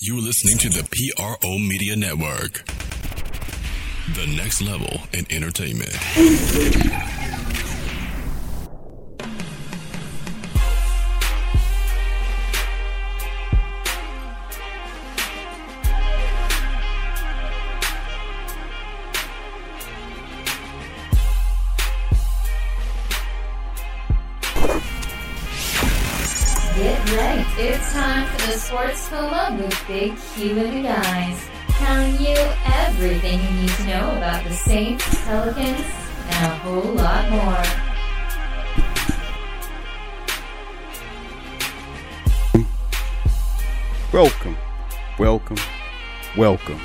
You're listening to the PRO Media Network, the next level in entertainment. With Big Q and the guys. Telling you everything you need to know about the Saints, Pelicans, and a whole lot more. Welcome, welcome, welcome.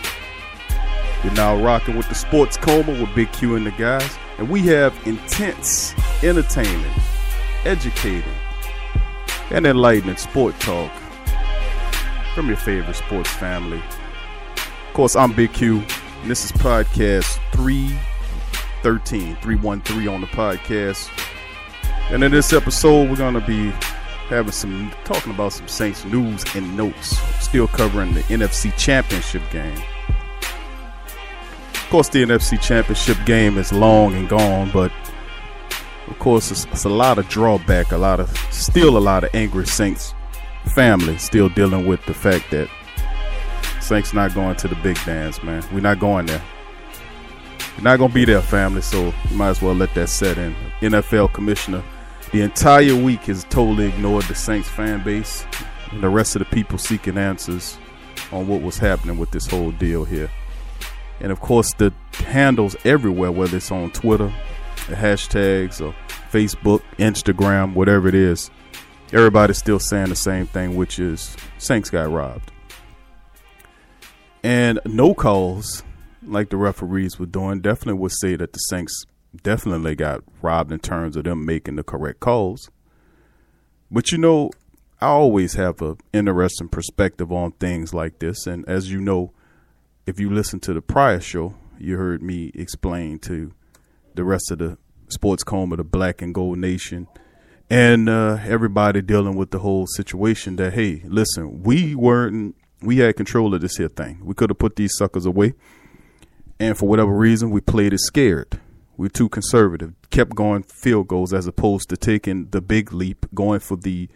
You're now rocking with the Sports Coma with Big Q and the guys, and we have intense, entertaining, educating, and enlightening sport talk from your favorite sports family. Of course, I'm Big Q, and this is podcast 313, 313 on the podcast. And in this episode, we're going to be having some talking about some Saints news and notes, still covering the NFC Championship game. Of course, the NFC Championship game is long and gone, but of course, it's, it's a lot of drawback, a lot of still a lot of angry Saints family still dealing with the fact that Saints not going to the big dance, man. We're not going there. We're not gonna be there, family. So you might as well let that set in. NFL commissioner, the entire week has totally ignored the Saints fan base and the rest of the people seeking answers on what was happening with this whole deal here. And of course, the handles everywhere, whether it's on Twitter, the hashtags, or Facebook, Instagram, whatever it is, everybody's still saying the same thing, which is Saints got robbed. And no calls, like the referees were doing, definitely would say that the Saints definitely got robbed in terms of them making the correct calls. But you know, I always have an interesting perspective on things like this, and as you know, if you listen to the prior show, you heard me explain to the rest of the sports coma, the Black and Gold Nation, and uh, everybody dealing with the whole situation. That hey, listen, we weren't, we had control of this here thing. We could have put these suckers away, and for whatever reason, we played it scared. We're too conservative. Kept going field goals as opposed to taking the big leap, going for the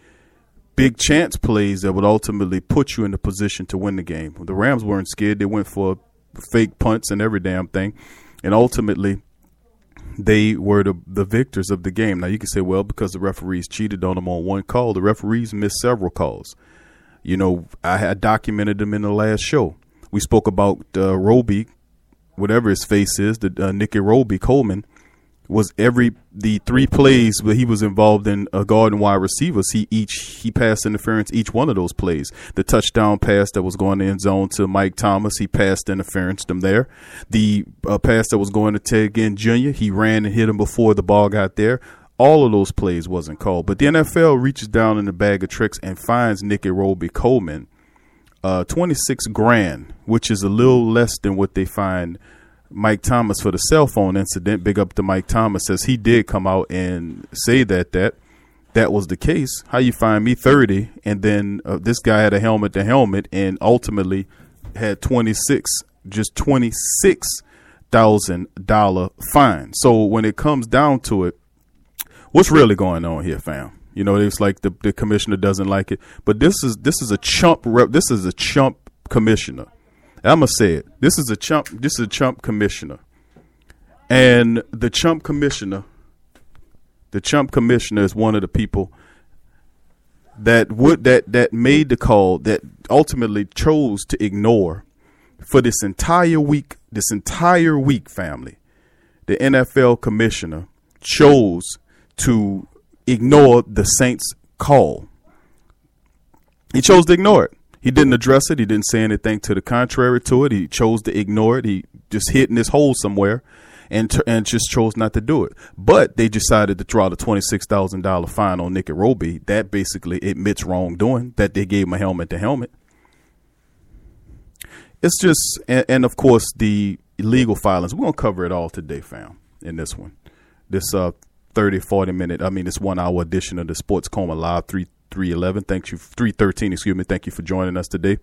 big chance plays that would ultimately put you in the position to win the game. The Rams weren't scared. They went for fake punts and every damn thing. And ultimately, they were the, the victors of the game. Now, you can say, well, because the referees cheated on them on one call, the referees missed several calls. You know, I had documented them in the last show. We spoke about uh, Robey, whatever his face is, the uh, Nicky Robey Coleman was every the three plays where he was involved in a guard and wide receivers. He each he passed interference each one of those plays. The touchdown pass that was going in zone to Mike Thomas, he passed interference them there. The uh, pass that was going to Ted Ginn Jr., he ran and hit him before the ball got there. All of those plays wasn't called, but the NFL reaches down in the bag of tricks and finds Nicky Robey Coleman uh, twenty six grand, which is a little less than what they find Mike Thomas for the cell phone incident. Big up to Mike Thomas says he did come out and say that that that was the case. How you find me thirty, and then uh, this guy had a helmet to helmet, and ultimately had twenty six, just twenty six thousand dollar fine. So when it comes down to it, what's really going on here, fam? You know, it's like the, the commissioner doesn't like it, but this is this is a chump rep. This is a chump commissioner. I'm gonna say it. This is a chump. This is a chump commissioner, and the chump commissioner, the chump commissioner is one of the people that would that that made the call that ultimately chose to ignore for this entire week. This entire week, family, the NFL commissioner chose to ignore the Saints' call. He chose to ignore it. He didn't address it. He didn't say anything to the contrary to it. He chose to ignore it. He just hid in his hole somewhere and t- and just chose not to do it. But they decided to draw the twenty six thousand dollar fine on Nicky Robey. That basically admits wrongdoing. That they gave him a helmet to helmet. It's just and, and of course the legal filings. We're gonna cover it all today, fam. In this one, this uh 30, 40 minute. I mean, this one hour edition of the Sports Coma Live three three eleven. Thank you three thirteen. Excuse me. Thank you for joining us today.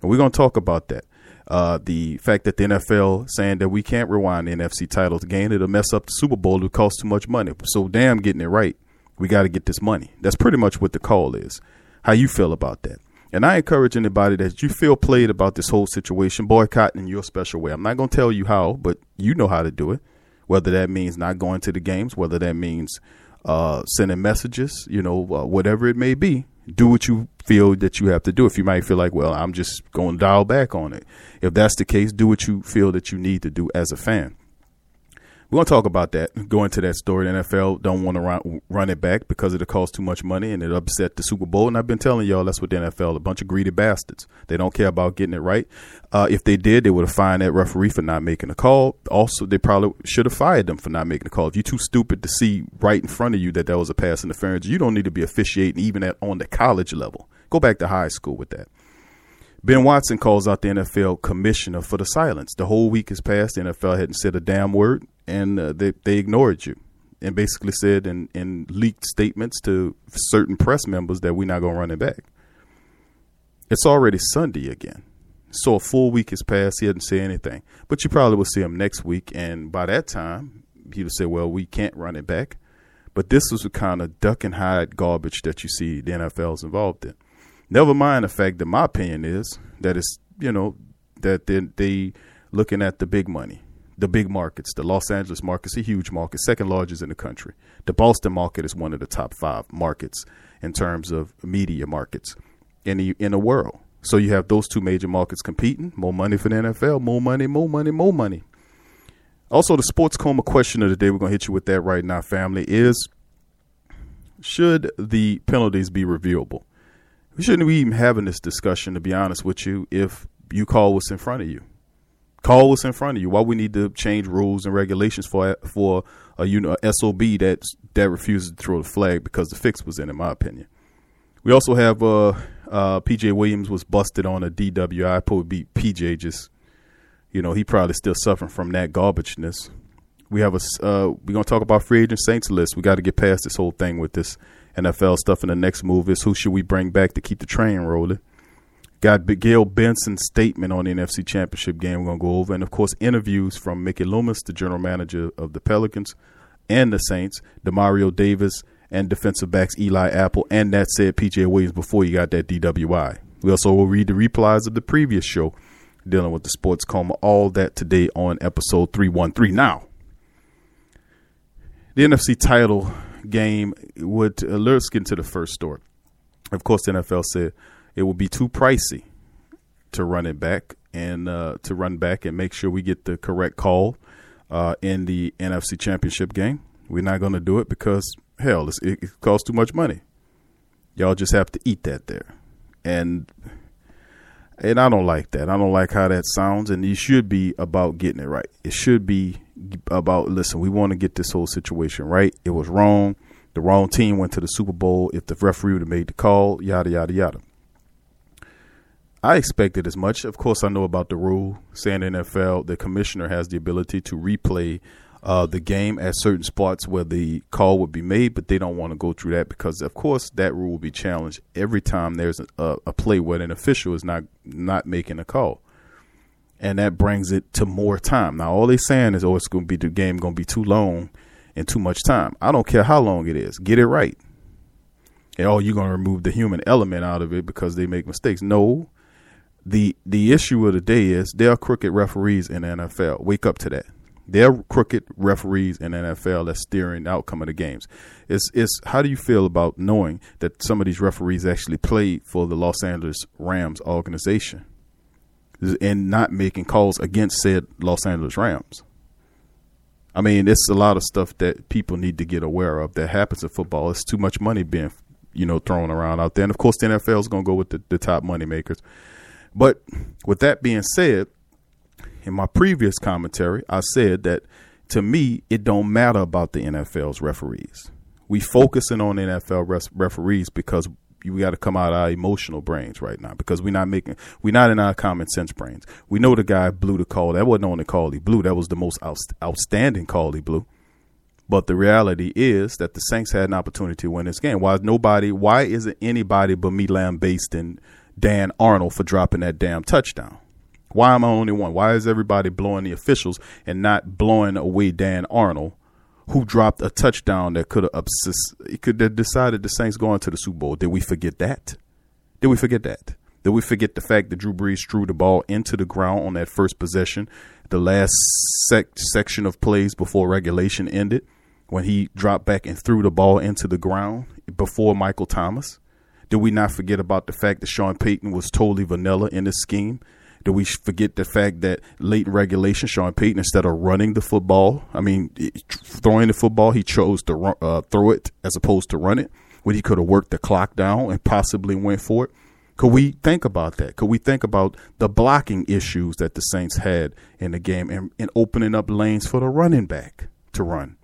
And we're gonna talk about that. Uh, the fact that the NFL saying that we can't rewind the NFC titles game, it'll mess up the Super Bowl. It'll cost too much money. So damn, getting it right. We got to get this money. That's pretty much what the call is. How you feel about that? And I encourage anybody that you feel played about this whole situation, boycotting in your special way. I'm not going to tell you how, but you know how to do it. Whether that means not going to the games, whether that means uh, sending messages, you know, uh, whatever it may be, do what you feel that you have to do. If you might feel like, well, I'm just going to dial back on it. If that's the case, do what you feel that you need to do as a fan. We're going to talk about that, go into that story. The NFL don't want to run, run it back because it'll cost too much money and it upset the Super Bowl. And I've been telling y'all that's what the NFL, a bunch of greedy bastards. They don't care about getting it right. Uh, if they did, they would have fined that referee for not making a call. Also, they probably should have fired them for not making a call. If you're too stupid to see right in front of you that that was a pass interference, you don't need to be officiating even at on the college level. Go back to high school with that. Ben Watson calls out the NFL commissioner for the silence. The whole week has passed. The NFL hadn't said a damn word, and uh, they they ignored you, and basically said in, in leaked statements to certain press members that we're not going to run it back. It's already Sunday again, so a full week has passed. He hadn't said anything, but you probably will see him next week, and by that time he would say, "Well, we can't run it back." But this was the kind of duck and hide garbage that you see the NFL's involved in. Never mind the fact that my opinion is that it's you know that they they looking at the big money, the big markets. The Los Angeles market's a huge market, second largest in the country. The Boston market is one of the top five markets in terms of media markets in the in the world. So you have those two major markets competing. More money for the NFL. More money. More money. More money. Also, the sports coma question of the day. We're gonna hit you with that right now, family. Is should the penalties be reviewable? we shouldn't be even having this discussion, to be honest with you, if you call what's in front of you. Call what's in front of you. Why we need to change rules and regulations for for a, you know, a SOB that that refuses to throw the flag because the fix was in, in my opinion. We also have uh, uh, PJ Williams was busted on a DWI. Probably PJ just, you know, he probably still suffering from that garbageness. We have a uh, we're gonna talk about free agent Saints list. We got to get past this whole thing with this NFL stuff. And the next move is who should we bring back to keep the train rolling? Got Gayle Benson's statement on the NFC Championship game we're going to go over. And, of course, interviews from Mickey Loomis, the general manager of the Pelicans and the Saints, Demario Davis, and defensive backs Eli Apple. And that said, PJ Williams before you got that DWI. We also will read the replies of the previous show dealing with the sports coma. All that today on episode 313. Now, the NFC title game would uh, let's get into the first story. Of course, the NFL said it would be too pricey to run it back and uh, to run back and make sure we get the correct call uh, in the NFC Championship game. We're not going to do it because hell, it, costs too much money. Y'all just have to eat that there, and and I don't like that. I don't like how that sounds. And it should be about getting it right. It should be about listen. We want to get this whole situation right. It was wrong. The wrong team went to the Super Bowl. If the referee would have made the call, yada yada yada. I expected as much. Of course, I know about the rule saying NFL the commissioner has the ability to replay uh, the game at certain spots where the call would be made, but they don't want to go through that because, of course, that rule will be challenged every time there's a, a play where an official is not not making a call, and that brings it to more time. Now, all they're saying is, "Oh, it's going to be the game going to be too long and too much time." I don't care how long it is. Get it right. And oh, you're going to remove the human element out of it because they make mistakes. No, the the issue of the day is there are crooked referees in the NFL. Wake up to that. They're crooked referees in the NFL that's steering the outcome of the games. It's, it's how do you feel about knowing that some of these referees actually played for the Los Angeles Rams organization and not making calls against said Los Angeles Rams? I mean, it's a lot of stuff that people need to get aware of that happens in football. It's too much money being you know thrown around out there. And of course, the NFL is going to go with the, the top money makers. But with that being said, in my previous commentary, I said that to me, it don't matter about the NFL's referees. We focusing on NFL res- referees because we got to come out of our emotional brains right now because we're not making we're not in our common sense brains. We know the guy blew the call. That wasn't on the call he blew. That was the most out, outstanding call he blew. But the reality is that the Saints had an opportunity to win this game. Why is nobody? Why isn't anybody but me lambasting Dan Arnold for dropping that damn touchdown? Why am I only one? Why is everybody blowing the officials and not blowing away Dan Arnold, who dropped a touchdown that could have could have decided the Saints going to the Super Bowl? Did we forget that? Did we forget that? Did we forget the fact that Drew Brees threw the ball into the ground on that first possession, the last sec- section of plays before regulation ended, when he dropped back and threw the ball into the ground before Michael Thomas? Did we not forget about the fact that Sean Payton was totally vanilla in this scheme do we forget the fact that late in regulation, Sean Payton, instead of running the football, I mean, throwing the football, he chose to run, uh, throw it as opposed to run it when he could have worked the clock down and possibly went for it? Could we think about that? Could we think about the blocking issues that the Saints had in the game and, and opening up lanes for the running back to run?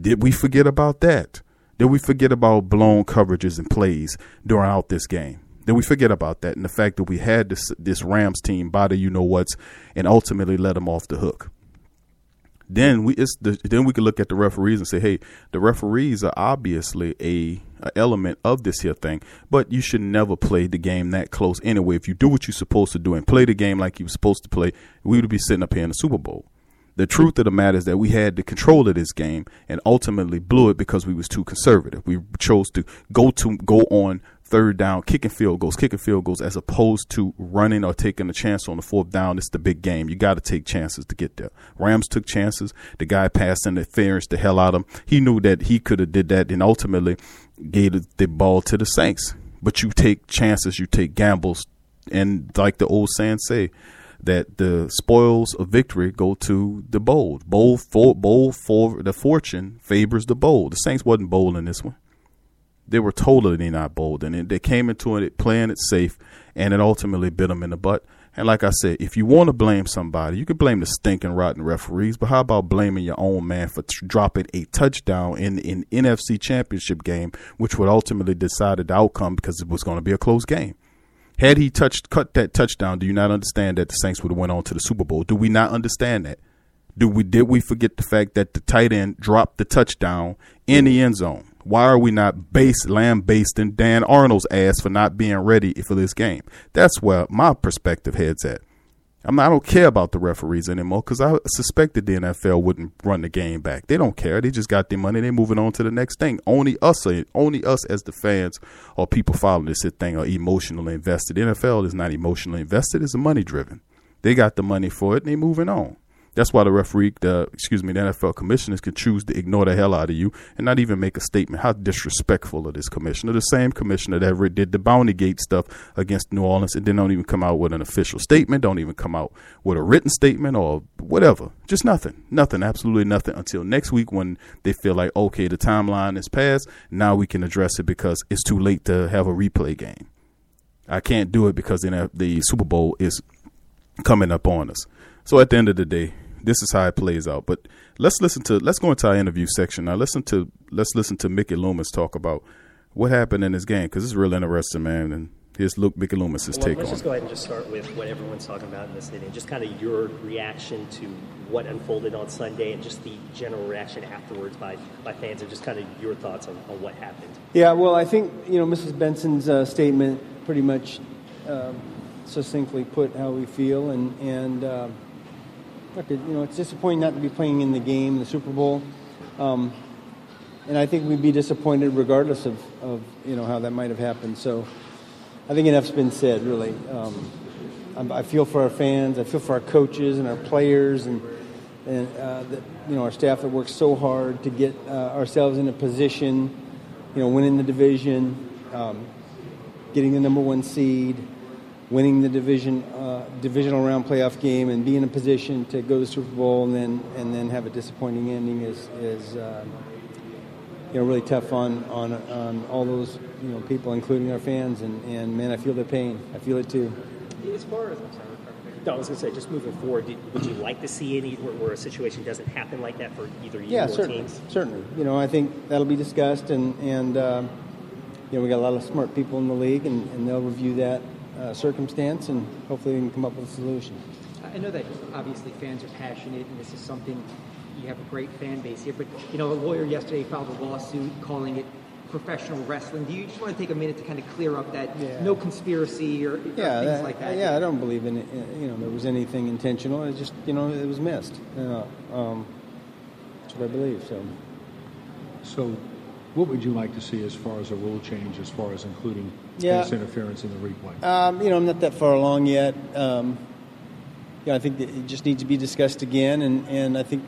Did we forget about that? Did we forget about blown coverages and plays throughout this game? Then we forget about that and the fact that we had this this Rams team the you know what's and ultimately let them off the hook. Then we it's the, then we can look at the referees and say, hey, the referees are obviously a, a element of this here thing, but you should never play the game that close anyway. If you do what you're supposed to do and play the game like you're supposed to play, we would be sitting up here in the Super Bowl. The truth of the matter is that we had the control of this game and ultimately blew it because we was too conservative. We chose to go to go on third down, kicking field goals, kicking field goals, as opposed to running or taking a chance on the fourth down. It's the big game. You got to take chances to get there. Rams took chances. The guy passed interference the hell out of him. He knew that he could have did that and ultimately gave the ball to the Saints. But you take chances, you take gambles, and like the old saying say, that the spoils of victory go to the bold. Bold for bold for the fortune favors the bold. The Saints wasn't bold in this one they were totally not bold, and they came into it playing it safe, and it ultimately bit them in the butt. And like I said, if you want to blame somebody, you can blame the stinking rotten referees, but how about blaming your own man for t- dropping a touchdown in an NFC Championship game, which would ultimately decide the outcome because it was going to be a close game. Had he touched cut that touchdown, do you not understand that the Saints would have went on to the Super Bowl? Do we not understand that? Do we did we forget the fact that the tight end dropped the touchdown in the end zone? Why are we not base lambasting Dan Arnold's ass for not being ready for this game? That's where my perspective heads at. I, I don't care about the referees anymore because I suspected the NFL wouldn't run the game back. They don't care. They just got their money. They're moving on to the next thing. Only us, only us as the fans or people following this thing are emotionally invested. The NFL is not emotionally invested. It's money driven. They got the money for it and they're moving on. That's why the referee, the excuse me, the NFL commissioners can choose to ignore the hell out of you and not even make a statement. How disrespectful of this commissioner, the same commissioner that did the Bounty Gate stuff against New Orleans, and then don't even come out with an official statement, don't even come out with a written statement or whatever. Just nothing, nothing, absolutely nothing until next week when they feel like okay, the timeline is passed. Now we can address it because it's too late to have a replay game. I can't do it because the, the Super Bowl is coming up on us. So at the end of the day, this is how it plays out. But let's listen to let's go into our interview section now. Listen to let's listen to Mickey Loomis talk about what happened in this game because it's real interesting, man. And here's Luke Mickey Loomis's well, take let's on. just go ahead and just start with what everyone's talking about in this inning. Just kind of your reaction to what unfolded on Sunday and just the general reaction afterwards by, by fans and just kind of your thoughts on, on what happened. Yeah, well, I think you know Mrs. Benson's uh, statement pretty much um, succinctly put how we feel and and. Uh, look, you know, it's disappointing not to be playing in the game, the Super Bowl. Um, and I think we'd be disappointed regardless of, of, you know, how that might have happened. So I think enough's been said, really. Um, I feel for our fans. I feel for our coaches and our players and, and uh, the, you know, our staff that works so hard to get uh, ourselves in a position, you know, winning the division, um, getting the number one seed, winning the division uh, divisional round playoff game and be in a position to go to the Super Bowl and then and then have a disappointing ending is is uh, you know, really tough on, on, on all those, you know, people, including our fans. And, and man, I feel their pain. I feel it too. As far as, I'm sorry, no, I was going to say, just moving forward, did, would you like to see any where, where, a situation doesn't happen like that for either you yeah, or certainly, teams? Certainly. You know, I think that'll be discussed, and, and uh, you know, we got a lot of smart people in the league, and, and they'll review that uh, circumstance, and hopefully we can come up with a solution. I know that obviously fans are passionate, and this is something you have a great fan base here. But you know, a lawyer yesterday filed a lawsuit calling it professional wrestling. Do you just want to take a minute to kind of clear up that yeah. no conspiracy or, or things that, like that? Yeah, I don't believe in it. You know, there was anything intentional. It just you know it was missed. You know, um, that's what I believe. So. So, what would you like to see as far as a rule change, as far as including yeah. pass interference in the replay? Um, you know, I'm not that far along yet. Um, you know, I think it just needs to be discussed again, and, and I think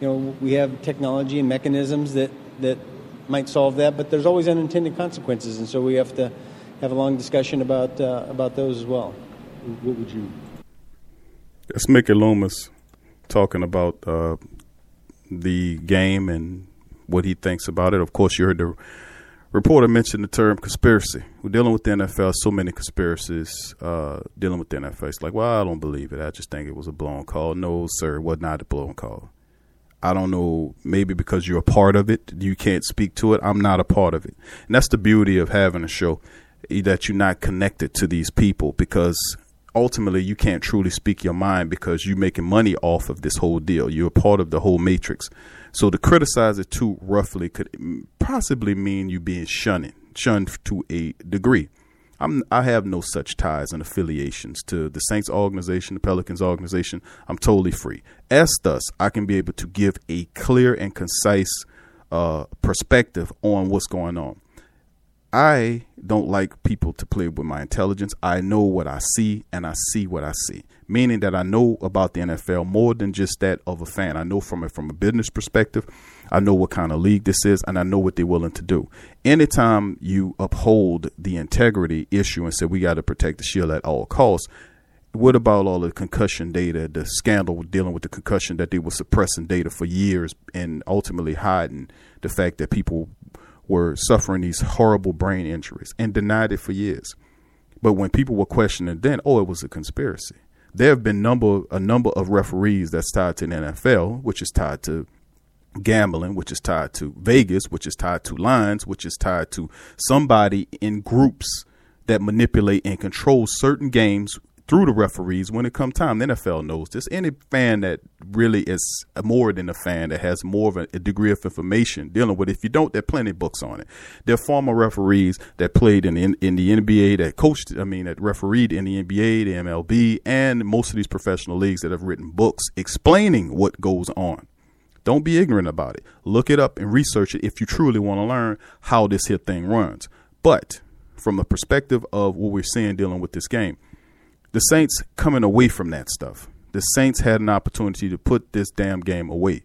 you know we have technology and mechanisms that that might solve that, but there's always unintended consequences, and so we have to have a long discussion about uh, about those as well. What would you? That's Mickey Loomis talking about uh, the game and what he thinks about it. Of course, you heard the reporter mention the term conspiracy. We're dealing with the NFL, so many conspiracies uh, dealing with the NFL. It's like, well, I don't believe it. I just think it was a blown call. No, sir, it was not a blown call. I don't know, maybe because you're a part of it, you can't speak to it. I'm not a part of it. And that's the beauty of having a show that you're not connected to these people because ultimately you can't truly speak your mind because you're making money off of this whole deal. You're a part of the whole matrix. So to criticize it too roughly could possibly mean you being shunning, shunned to a degree. I'm I have no such ties and affiliations to the Saints organization, the Pelicans organization. I'm totally free. As thus, I can be able to give a clear and concise uh, perspective on what's going on. I don't like people to play with my intelligence. I know what I see and I see what I see. Meaning that I know about the NFL more than just that of a fan. I know from it from a business perspective. I know what kind of league this is and I know what they're willing to do. Anytime you uphold the integrity issue and say we got to protect the shield at all costs, what about all the concussion data, the scandal dealing with the concussion that they were suppressing data for years and ultimately hiding the fact that people were suffering these horrible brain injuries and denied it for years. But when people were questioning then, oh, it was a conspiracy. There have been number a number of referees that's tied to the NFL, which is tied to gambling, which is tied to Vegas, which is tied to lines, which is tied to somebody in groups that manipulate and control certain games through the referees when it comes time. The NFL knows this. Any fan that really is more than a fan that has more of a, degree of information dealing with. It. If you don't, there are plenty of books on it. There are former referees that played in the, in the NBA, that coached. I mean, that refereed in the NBA, the MLB, and most of these professional leagues that have written books explaining what goes on. Don't be ignorant about it. Look it up and research it if you truly want to learn how this here thing runs. But from the perspective of what we're seeing dealing with this game, the Saints coming away from that stuff. The Saints had an opportunity to put this damn game away.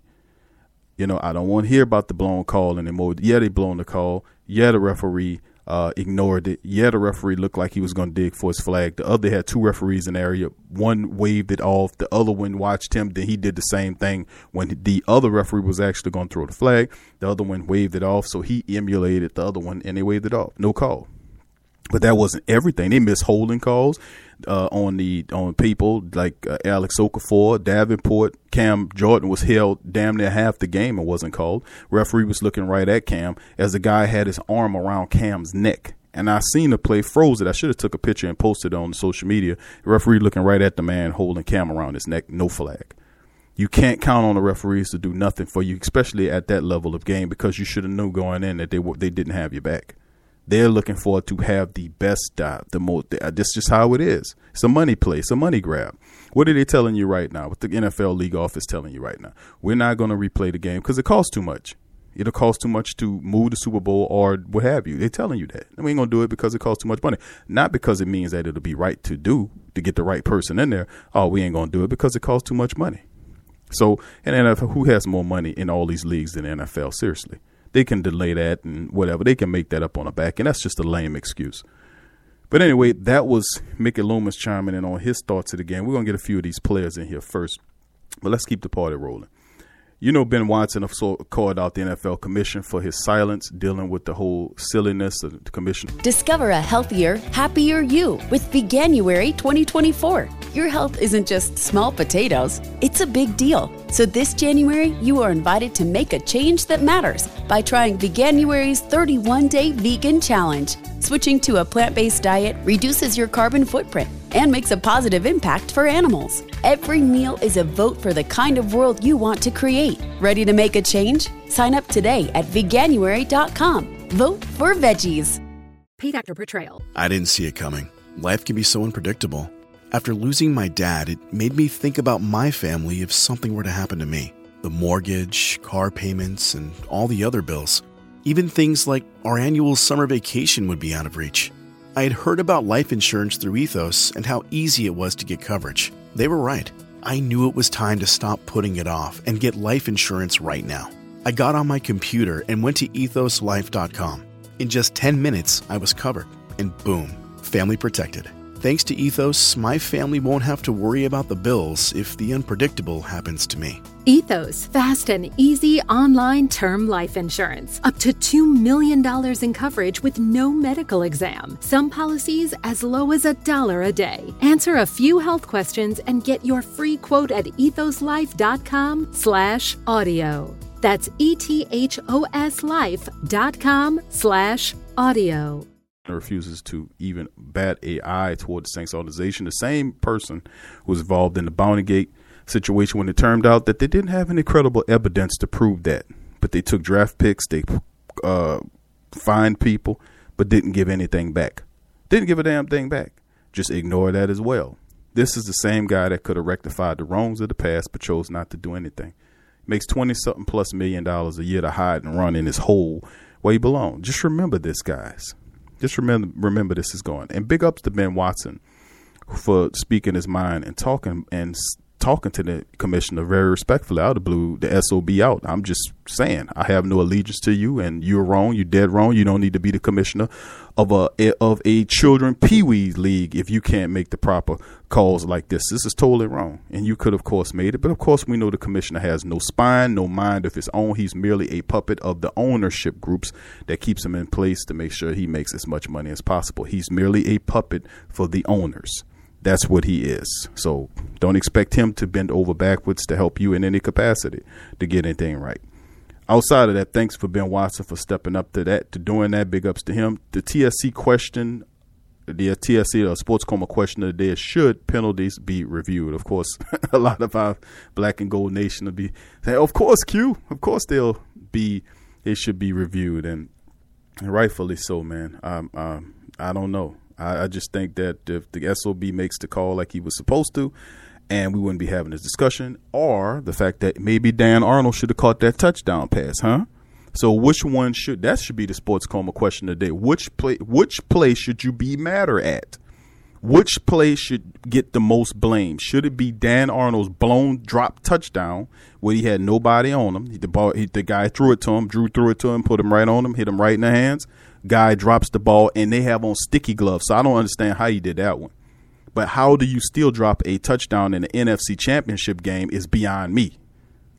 You know, I don't want to hear about the blown call anymore. Yeah, they blown the call. Yeah, the referee uh, ignored it. Yeah, the referee looked like he was going to dig for his flag. The other had two referees in the area. One waved it off. The other one watched him. Then he did the same thing when the other referee was actually going to throw the flag. The other one waved it off. So he emulated the other one and they waved it off. No call. But that wasn't everything. They missed holding calls uh, on the on people like uh, Alex Okafor, Davenport, Cam Jordan was held damn near half the game and wasn't called. Referee was looking right at Cam as the guy had his arm around Cam's neck. And I seen the play, froze it. I should have took a picture and posted it on social media. The referee looking right at the man holding Cam around his neck, no flag. You can't count on the referees to do nothing for you, especially at that level of game, because you should have knew going in that they they didn't have your back. They're looking for to have the best uh, the most. Uh, this is just how it is. It's a money play. It's a money grab. What are they telling you right now? What the NFL league office telling you right now? We're not going to replay the game because it costs too much. It'll cost too much to move the Super Bowl or what have you. They're telling you that. we ain't gonna do it because it costs too much money. Not because it means that it'll be right to do to get the right person in there. Oh, we ain't gonna do it because it costs too much money. So, and NFL, who has more money in all these leagues than the NFL? Seriously they can delay that and whatever. They can make that up on the back, and that's just a lame excuse. But anyway, that was Mickey Loomis chiming in on his thoughts of the game. We're gonna get a few of these players in here first, but let's keep the party rolling. You know, Ben Watson called out the NFL Commission for his silence dealing with the whole silliness of the commission. Discover a healthier, happier you with Veganuary 2024. Your health isn't just small potatoes, it's a big deal. So this January, you are invited to make a change that matters by trying Veganuary's 31 day vegan challenge. Switching to a plant based diet reduces your carbon footprint and makes a positive impact for animals. Every meal is a vote for the kind of world you want to create. Ready to make a change? Sign up today at veganuary.com. Vote for veggies. Paid actor portrayal. I didn't see it coming. Life can be so unpredictable. After losing my dad, it made me think about my family if something were to happen to me. The mortgage, car payments, and all the other bills. Even things like our annual summer vacation would be out of reach. I had heard about life insurance through Ethos and how easy it was to get coverage. They were right. I knew it was time to stop putting it off and get life insurance right now. I got on my computer and went to ethoslife.com. In just 10 minutes, I was covered, and boom, family protected. Thanks to Ethos, my family won't have to worry about the bills if the unpredictable happens to me. Ethos, fast and easy online term life insurance. Up to $2 million in coverage with no medical exam. Some policies as low as a dollar a day. Answer a few health questions and get your free quote at ethoslife.com slash audio. That's E-T-H-O-S life.com slash audio refuses to even bat a eye toward the Saints organization. The same person who was involved in the Bounty Gate situation when it turned out that they didn't have any credible evidence to prove that. But they took draft picks, they uh, fined people, but didn't give anything back. Didn't give a damn thing back. Just ignore that as well. This is the same guy that could have rectified the wrongs of the past, but chose not to do anything. Makes twenty something plus million dollars a year to hide and run in his hole where he belongs. Just remember this, guys. Just remember, remember this is going. And big ups to Ben Watson for speaking his mind and talking and talking to the commissioner very respectfully out of blue, the SOB out. I'm just saying, I have no allegiance to you, and you're wrong. You're dead wrong. You don't need to be the commissioner of a eh, of a children pee wee league if you can't make the proper calls like this. This is totally wrong, and you could, of course, made it. But of course, we know the commissioner has no spine, no mind of his own. He's merely a puppet of the ownership groups that keeps him in place to make sure he makes as much money as possible. He's merely a puppet for the owners that's what he is. So don't expect him to bend over backwards to help you in any capacity to get anything right. Outside of that, thanks for Ben Watson for stepping up to that, to doing that. Big ups to him. The TSC question, the TSC or Sports Coma question of the day is should penalties be reviewed? Of course, a lot of our black and gold nation will be saying, of course, Q, of course they'll be, it should be reviewed. And, and rightfully so, man. Um, um, I don't know. I, I just think that if the SOB makes the call like he was supposed to, and we wouldn't be having this discussion, or the fact that maybe Dan Arnold should have caught that touchdown pass, huh? So which one should that should be the sports coma question today? Which play which play should you be madder at? Which play should get the most blame? Should it be Dan Arnold's blown drop touchdown where he had nobody on him? The ball, he, the guy threw it to him, Drew threw it to him, put him right on him, hit him right in the hands guy drops the ball and they have on sticky gloves. So I don't understand how you did that one. But how do you still drop a touchdown in the NFC championship game is beyond me.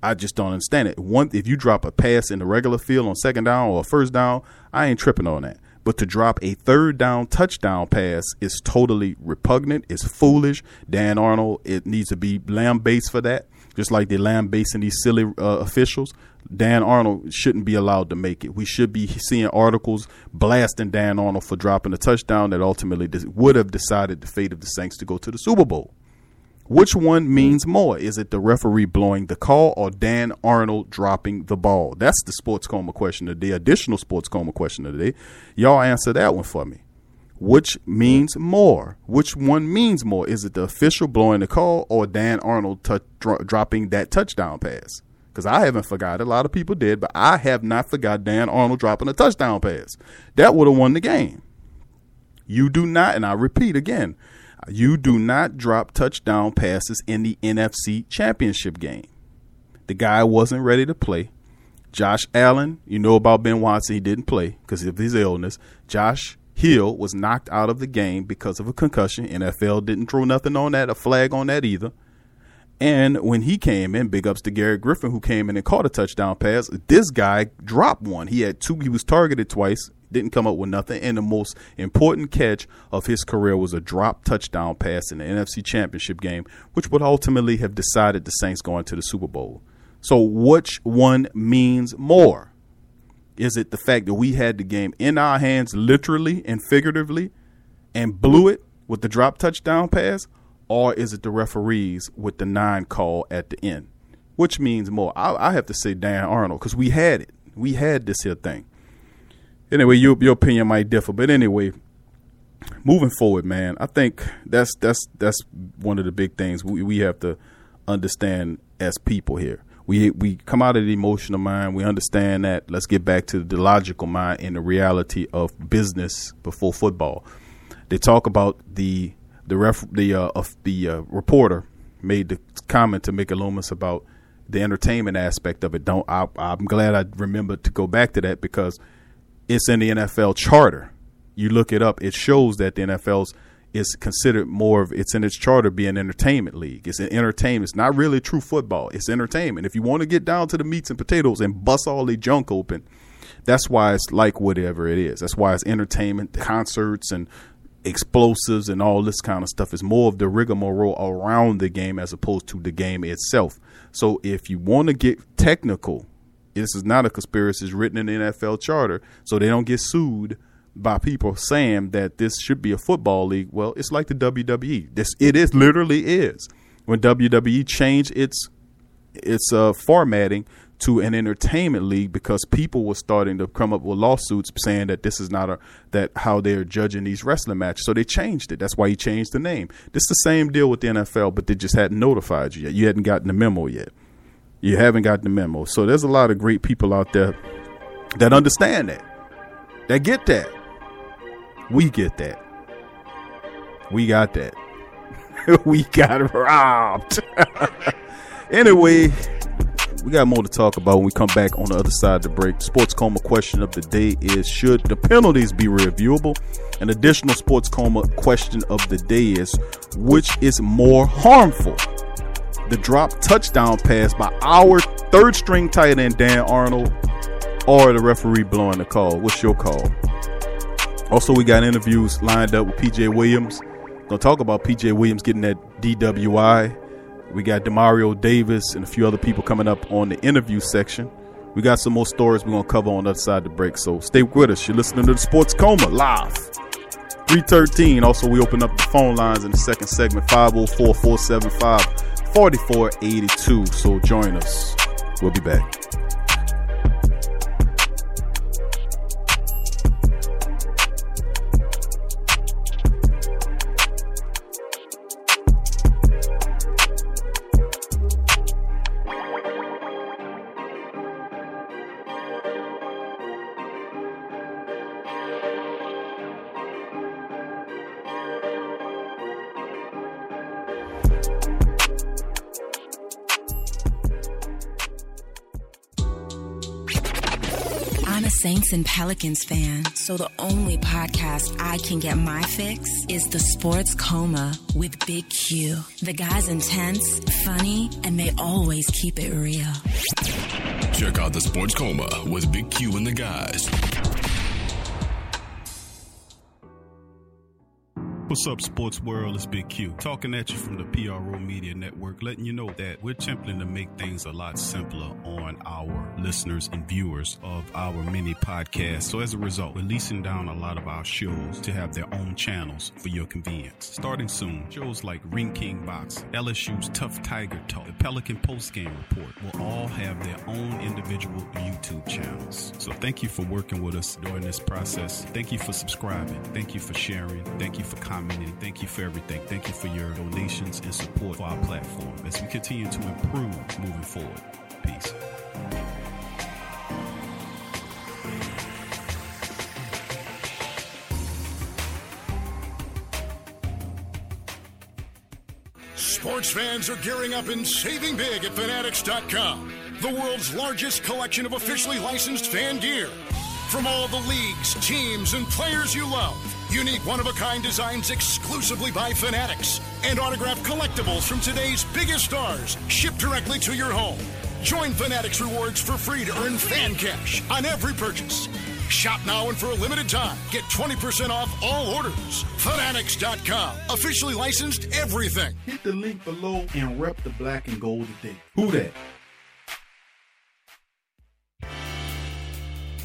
I just don't understand it. One if you drop a pass in the regular field on second down or first down, I ain't tripping on that. But to drop a third down touchdown pass is totally repugnant. It's foolish. Dan Arnold, it needs to be lambasted for that, just like they lambasting these silly uh, officials. Dan Arnold shouldn't be allowed to make it. We should be seeing articles blasting Dan Arnold for dropping a touchdown that ultimately would have decided the fate of the Saints to go to the Super Bowl. Which one means more? Is it the referee blowing the call or Dan Arnold dropping the ball? That's the sports coma question of the day, additional sports coma question of the day. Y'all answer that one for me. Which means more? Which one means more? Is it the official blowing the call or Dan Arnold t- dro- dropping that touchdown pass? because I haven't forgot. A lot of people did, but I have not forgot Dan Arnold dropping a touchdown pass. That would have won the game. You do not, and I repeat again, you do not drop touchdown passes in the NFC championship game. The guy wasn't ready to play. Josh Allen, you know about Ben Watson, he didn't play because of his illness. Josh Hill was knocked out of the game because of a concussion. NFL didn't throw nothing on that, a flag on that either And when he came in, big ups to Garrett Griffin, who came in and caught a touchdown pass. This guy dropped one. He had two. He was targeted twice, didn't come up with nothing. And the most important catch of his career was a drop touchdown pass in the NFC Championship game, which would ultimately have decided the Saints going to the Super Bowl. So, which one means more? Is it the fact that we had the game in our hands, literally and figuratively, and blew it with the drop touchdown pass? or is it the referees with the nine call at the end? Which means more? I, I have to say Dan Arnold because we had it. We had this here thing. Anyway, your your opinion might differ, but anyway, moving forward, man, I think that's that's that's one of the big things we we have to understand as people here. We we come out of the emotional mind. We understand that. Let's get back to the logical mind and the reality of business before football. They talk about the the ref the uh, uh, the uh, reporter made the comment to Mickey Loomis about the entertainment aspect of it. Don't I, I'm glad I remembered to go back to that because it's in the NFL charter. You look it up; it shows that the NFL's is considered more of it's in its charter be an entertainment league. It's an entertainment. It's not really true football. It's entertainment. If you want to get down to the meats and potatoes and bust all the junk open, that's why it's like whatever it is. That's why it's entertainment, concerts, and explosives and all this kind of stuff. It's more of the rigmarole around the game as opposed to the game itself. So if you want to get technical, this is not a conspiracy. It's written in the NFL charter, so they don't get sued by people saying that this should be a football league. Well, it's like the WWE. This it is literally is. When WWE changed its its uh, formatting to an entertainment league because people were starting to come up with lawsuits saying that this is not a that how they're judging these wrestling matches. So they changed it. That's why he changed the name. This is the same deal with the NFL, but they just hadn't notified you yet. You hadn't gotten the memo yet. You haven't gotten the memo. So there's a lot of great people out there that understand that. That get that. We get that. We got that. we got robbed. anyway, we got more to talk about when we come back on the other side of the break. Sports coma question of the day is Should the penalties be reviewable? An additional sports coma question of the day is Which is more harmful? The drop touchdown pass by our third string tight end, Dan Arnold, or the referee blowing the call? What's your call? Also, we got interviews lined up with PJ Williams. Gonna talk about PJ Williams getting that DWI we got Demario Davis and a few other people coming up on the interview section. We got some more stories we're to cover on the other side of the break. So stay with us. You're listening to the Sports Coma live. 313. Also, we open up the phone lines in the second segment 504 475 4482. So join us. We'll be back. Saints and Pelicans fan, so the only podcast I can get my fix is The Sports Coma with Big Q. The guy's intense, funny, and they always keep it real. Check out The Sports Coma with Big Q and the guys. What's up, sports world? It's Big Q talking at you from the PRO Media Network, letting you know that we're attempting to make things a lot simpler on our listeners and viewers of our mini podcast. So, as a result, we're leasing down a lot of our shows to have their own channels for your convenience. Starting soon, shows like Ring King Box, LSU's Tough Tiger Talk, the Pelican Post Game Report will all have their own individual YouTube channels. So, thank you for working with us during this process. Thank you for subscribing. Thank you for sharing. Thank you for commenting commenting. Thank you for everything. Thank you for your donations and support for our platform as we continue to improve moving forward. Peace. Sports fans are gearing up and saving big at Fanatics.com, the world's largest collection of officially licensed fan gear. From all the leagues, teams, and players you love Unique one of a kind designs exclusively by Fanatics and autographed collectibles from today's biggest stars shipped directly to your home. Join Fanatics Rewards for free to earn fan cash on every purchase. Shop now and for a limited time, get 20% off all orders. Fanatics.com, officially licensed everything. Hit the link below and rep the black and gold today. Who that?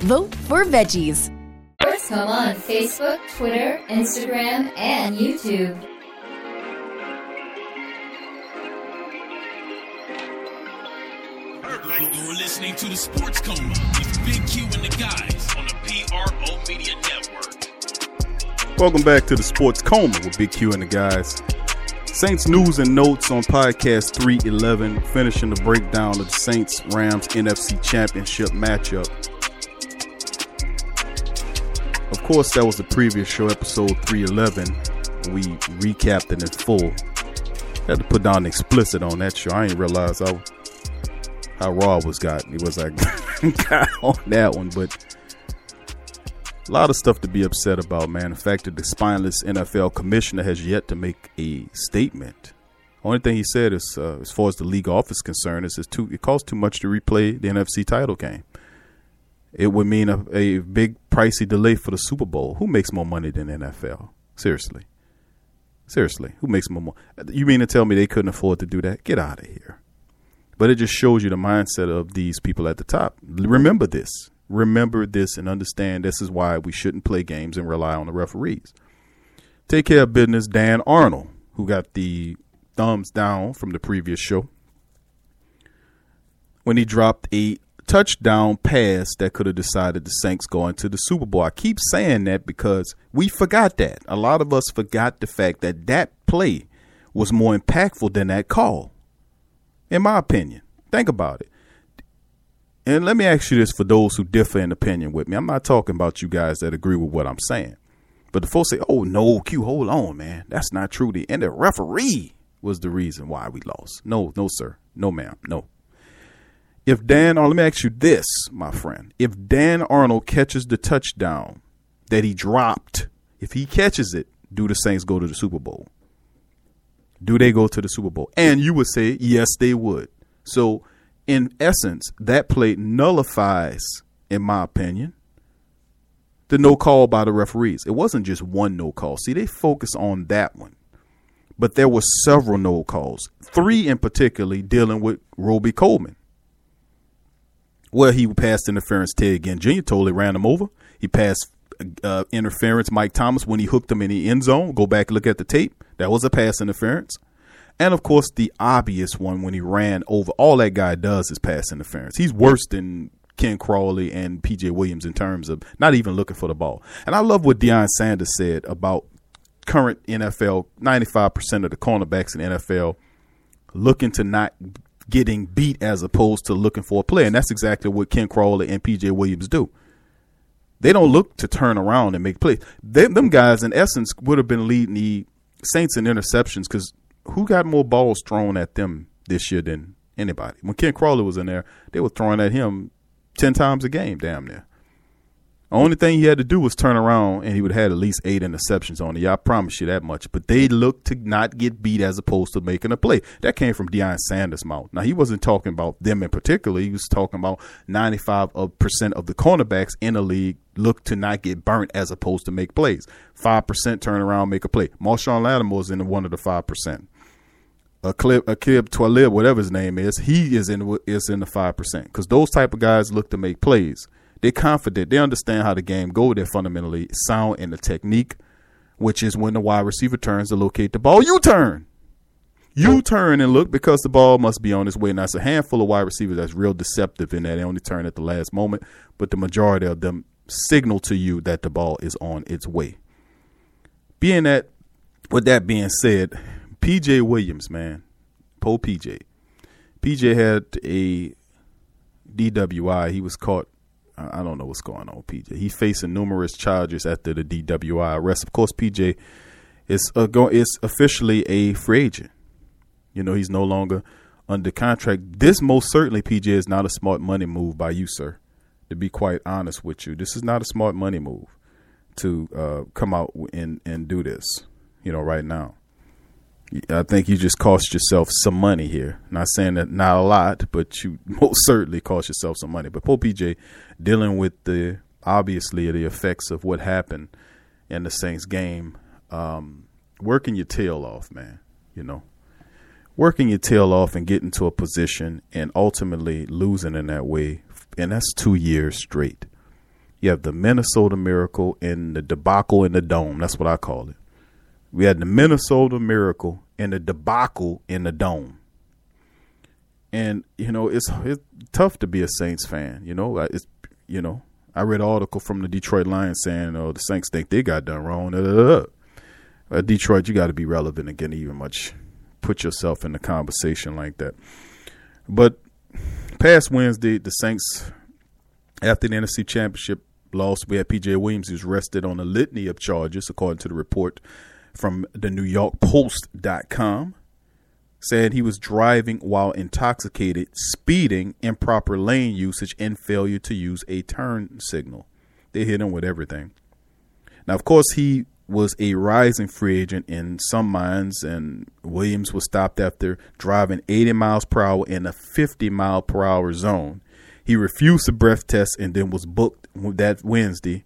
Vote for veggies. Sports Coma on Facebook, Twitter, Instagram, and YouTube. You're listening to the Sports Coma with Big Q and the guys on the PRO Media Network. Welcome back to the Sports Coma with Big Q and the guys. Saints news and notes on podcast 311, finishing the breakdown of the Saints Rams NFC Championship matchup. Of course, that was the previous show, episode 311. We recapped it in full. Had to put down explicit on that show. I didn't realize how how raw was got. It was like on that one, but a lot of stuff to be upset about, man. The fact that the spineless NFL commissioner has yet to make a statement. Only thing he said is, uh, as far as the league office concerned, is it's too it costs too much to replay the NFC title game. It would mean a, a big pricey delay for the Super Bowl. Who makes more money than NFL? Seriously. Seriously, who makes more money? You mean to tell me they couldn't afford to do that? Get out of here. But it just shows you the mindset of these people at the top. Remember this. Remember this and understand this is why we shouldn't play games and rely on the referees. Take care of business, Dan Arnold, who got the thumbs down from the previous show when he dropped a touchdown pass that could have decided the Saints going to the Super Bowl. I keep saying that because we forgot that. A lot of us forgot the fact that that play was more impactful than that call in my opinion. Think about it. And let me ask you this for those who differ in opinion with me. I'm not talking about you guys that agree with what I'm saying. But the folks say, oh, no, Q, hold on, man. That's not true. The, and the referee was the reason why we lost. No, no, sir. No, ma'am. No. If Dan, or let me ask you this, my friend. If Dan Arnold catches the touchdown that he dropped, if he catches it, do the Saints go to the Super Bowl? Do they go to the Super Bowl? And you would say, yes, they would. So, in essence, that play nullifies, in my opinion, the no call by the referees. It wasn't just one no call. See, they focus on that one. But there were several no calls, three in particularly dealing with Robey Coleman. Well, he passed interference. Ted Ginn Jr. totally ran him over. He passed uh, interference. Mike Thomas when he hooked him in the end zone. Go back and look at the tape. That was a pass interference. And of course, the obvious one when he ran over. All that guy does is pass interference. He's worse than Ken Crawley and PJ Williams in terms of not even looking for the ball. And I love what Deion Sanders said about current NFL. Ninety-five percent of the cornerbacks in NFL looking to not getting beat as opposed to looking for a play, and that's exactly what Ken Crawley and PJ Williams do. They don't look to turn around and make plays. They, them guys, in essence, would have been leading the Saints in interceptions because who got more balls thrown at them this year than anybody? When Ken Crawley was in there, they were throwing at him ten times a game, damn near. Only thing he had to do was turn around and he would have had at least eight interceptions on it. Yeah, I promise you that much. But they looked to not get beat as opposed to making a play. That came from Deion Sanders' mouth. Now, he wasn't talking about them in particular. He was talking about 95% of the cornerbacks in the league look to not get burnt as opposed to make plays. 5% turn around, make a play. Marshon Lattimore is in one of the 5%. A clip, a Aqib Talib, whatever his name is, he is in is in the five percent because those type of guys look to make plays. They're confident. They understand how the game go. They're fundamentally sound in the technique, which is when the wide receiver turns to locate the ball. You turn. You turn and look because the ball must be on its way. Now, it's a handful of wide receivers that's real deceptive in that they only turn at the last moment, but the majority of them signal to you that the ball is on its way. Being that, with that being said, PJ Williams, man, Poe PJ. PJ had a DWI. He was caught I don't know what's going on, PJ. He's facing numerous charges after the DWI arrest. Of course, PJ is go, is officially a free agent. You know, he's no longer under contract. This most certainly, PJ, is not a smart money move by you, sir. To be quite honest with you, this is not a smart money move to uh, come out and and do this. You know, right now. I think you just cost yourself some money here. Not saying that not a lot, but you most certainly cost yourself some money. But Poe PJ dealing with the obviously the effects of what happened in the Saints game, um, working your tail off, man. You know, working your tail off and getting to a position and ultimately losing in that way, and that's two years straight. You have the Minnesota Miracle and the debacle in the dome. That's what I call it. We had the Minnesota Miracle and the debacle in the dome. And you know, it's it's tough to be a Saints fan. You know, it's you know, I read an article from the Detroit Lions saying, "Oh, the Saints think they got done wrong." Uh, Detroit, you got to be relevant again, even much put yourself in the conversation like that. But past Wednesday, the Saints, after the NFC Championship loss, we had PJ Williams who's arrested on a litany of charges, according to the report from the New York Post.com said he was driving while intoxicated, speeding, improper lane usage, and failure to use a turn signal. They hit him with everything. Now, of course, he was a rising free agent in some minds, and Williams was stopped after driving 80 miles per hour in a 50 mile per hour zone. He refused a breath test and then was booked that Wednesday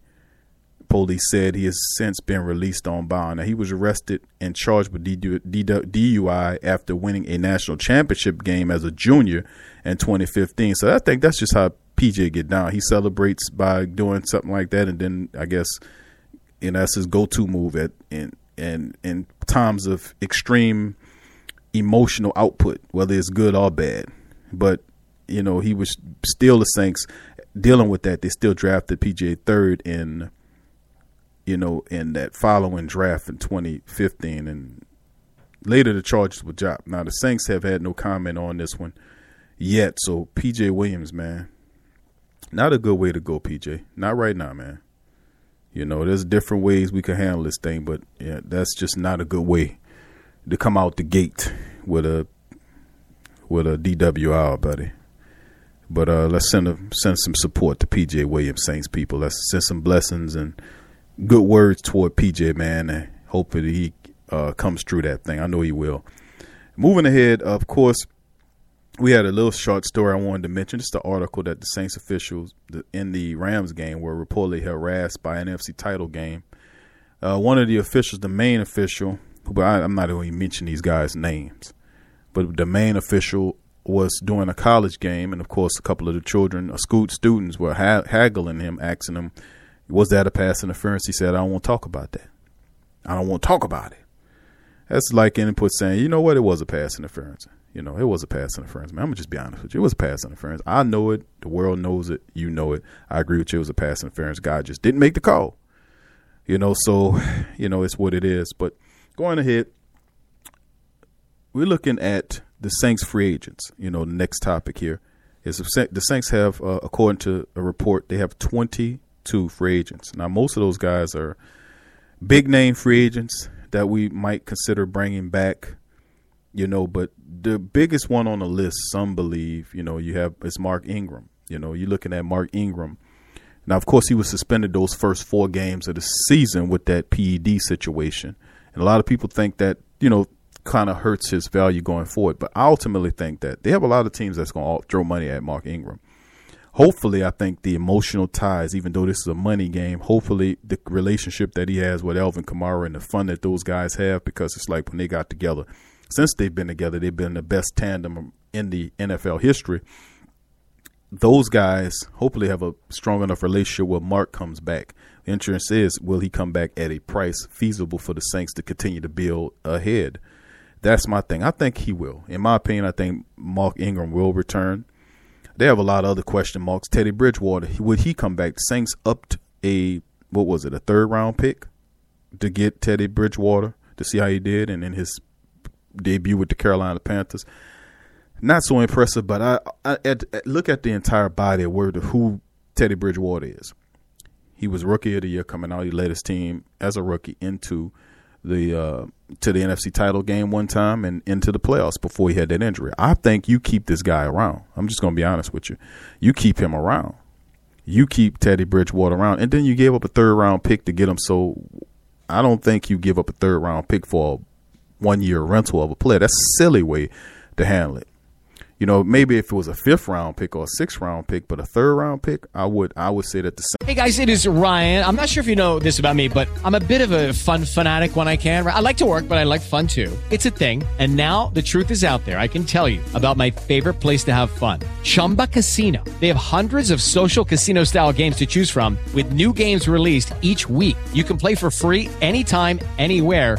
police said he has since been released on bond. Now, he was arrested and charged with DUI after winning a national championship game as a junior in 2015. So I think that's just how PJ get down. He celebrates by doing something like that, and then I guess, and that's his go-to move at in in in times of extreme emotional output, whether it's good or bad. But you know, he was still the Saints dealing with that. They still drafted PJ third in you know, in that following draft in 2015. And later the charges were dropped. Now, the Saints have had no comment on this one yet. So, PJ Williams, man, not a good way to go, PJ. Not right now, man. You know, there's different ways we can handle this thing, but yeah, that's just not a good way to come out the gate with a with a DWR, buddy. But uh, let's send a, send some support to PJ Williams Saints people. Let's send some blessings and good words toward PJ, man, and hopefully he uh, comes through that thing. I know he will. Moving ahead, of course, we had a little short story I wanted to mention. It's the article that the Saints officials in the Rams game were reportedly harassed by an NFC title game. Uh, one of the officials, the main official, but I, am not going to mention these guys' names, but the main official was doing a college game, and of course, a couple of the children, uh, school students, were ha- haggling him, asking him was that a pass interference? He said, I don't want to talk about that. I don't want to talk about it. That's like input saying, you know what, it was a pass interference. You know, it was a pass interference. Man, I'm gonna just be honest with you. It was a pass interference. I know it. The world knows it. You know it. I agree with you. It was a pass interference. God just didn't make the call. You know, so you know it's what it is. But going ahead, we're looking at the Saints free agents. You know, the next topic here is the Saints have, uh, according to a report, they have 20 two free agents. Now, most of those guys are big name free agents that we might consider bringing back, you know, but the biggest one on the list, some believe, you know, you have is Mark Ingram. You know, you're looking at Mark Ingram. Now, of course, he was suspended those first four games of the season with that PED situation. And a lot of people think that, you know, kind of hurts his value going forward. But I ultimately think that they have a lot of teams that's going to throw money at Mark Ingram. Hopefully, I think the emotional ties, even though this is a money game, hopefully the relationship that he has with Alvin Kamara and the fun that those guys have, because it's like when they got together, since they've been together, they've been the best tandem in the NFL history. Those guys hopefully have a strong enough relationship where Mark comes back. The insurance is, will he come back at a price feasible for the Saints to continue to build ahead? That's my thing. I think he will. In my opinion, I think Mark Ingram will return. They have a lot of other question marks. Teddy Bridgewater, would he come back? The Saints upped a what was it, a third round pick to get Teddy Bridgewater to see how he did, and in his debut with the Carolina Panthers. Not so impressive, but I, I at, at, look at the entire body of word of who Teddy Bridgewater is. He was rookie of the year coming out. He led his team as a rookie into the uh, to the NFC title game one time and into the playoffs before he had that injury. I think you keep this guy around. I'm just going to be honest with you. You keep him around. You keep Teddy Bridgewater around, and then you gave up a third round pick to get him. So I don't think you give up a third round pick for a one year rental of a player. That's a silly way to handle it you know, maybe if it was a fifth round pick or a sixth round pick, but a third round pick, I would I would say that the same. Hey guys, it is Ryan. I'm not sure if you know this about me, but I'm a bit of a fun fanatic when I can. I like to work, but I like fun too. It's a thing. And now the truth is out there. I can tell you about my favorite place to have fun. Chumba Casino. They have hundreds of social casino style games to choose from with new games released each week. You can play for free anytime, anywhere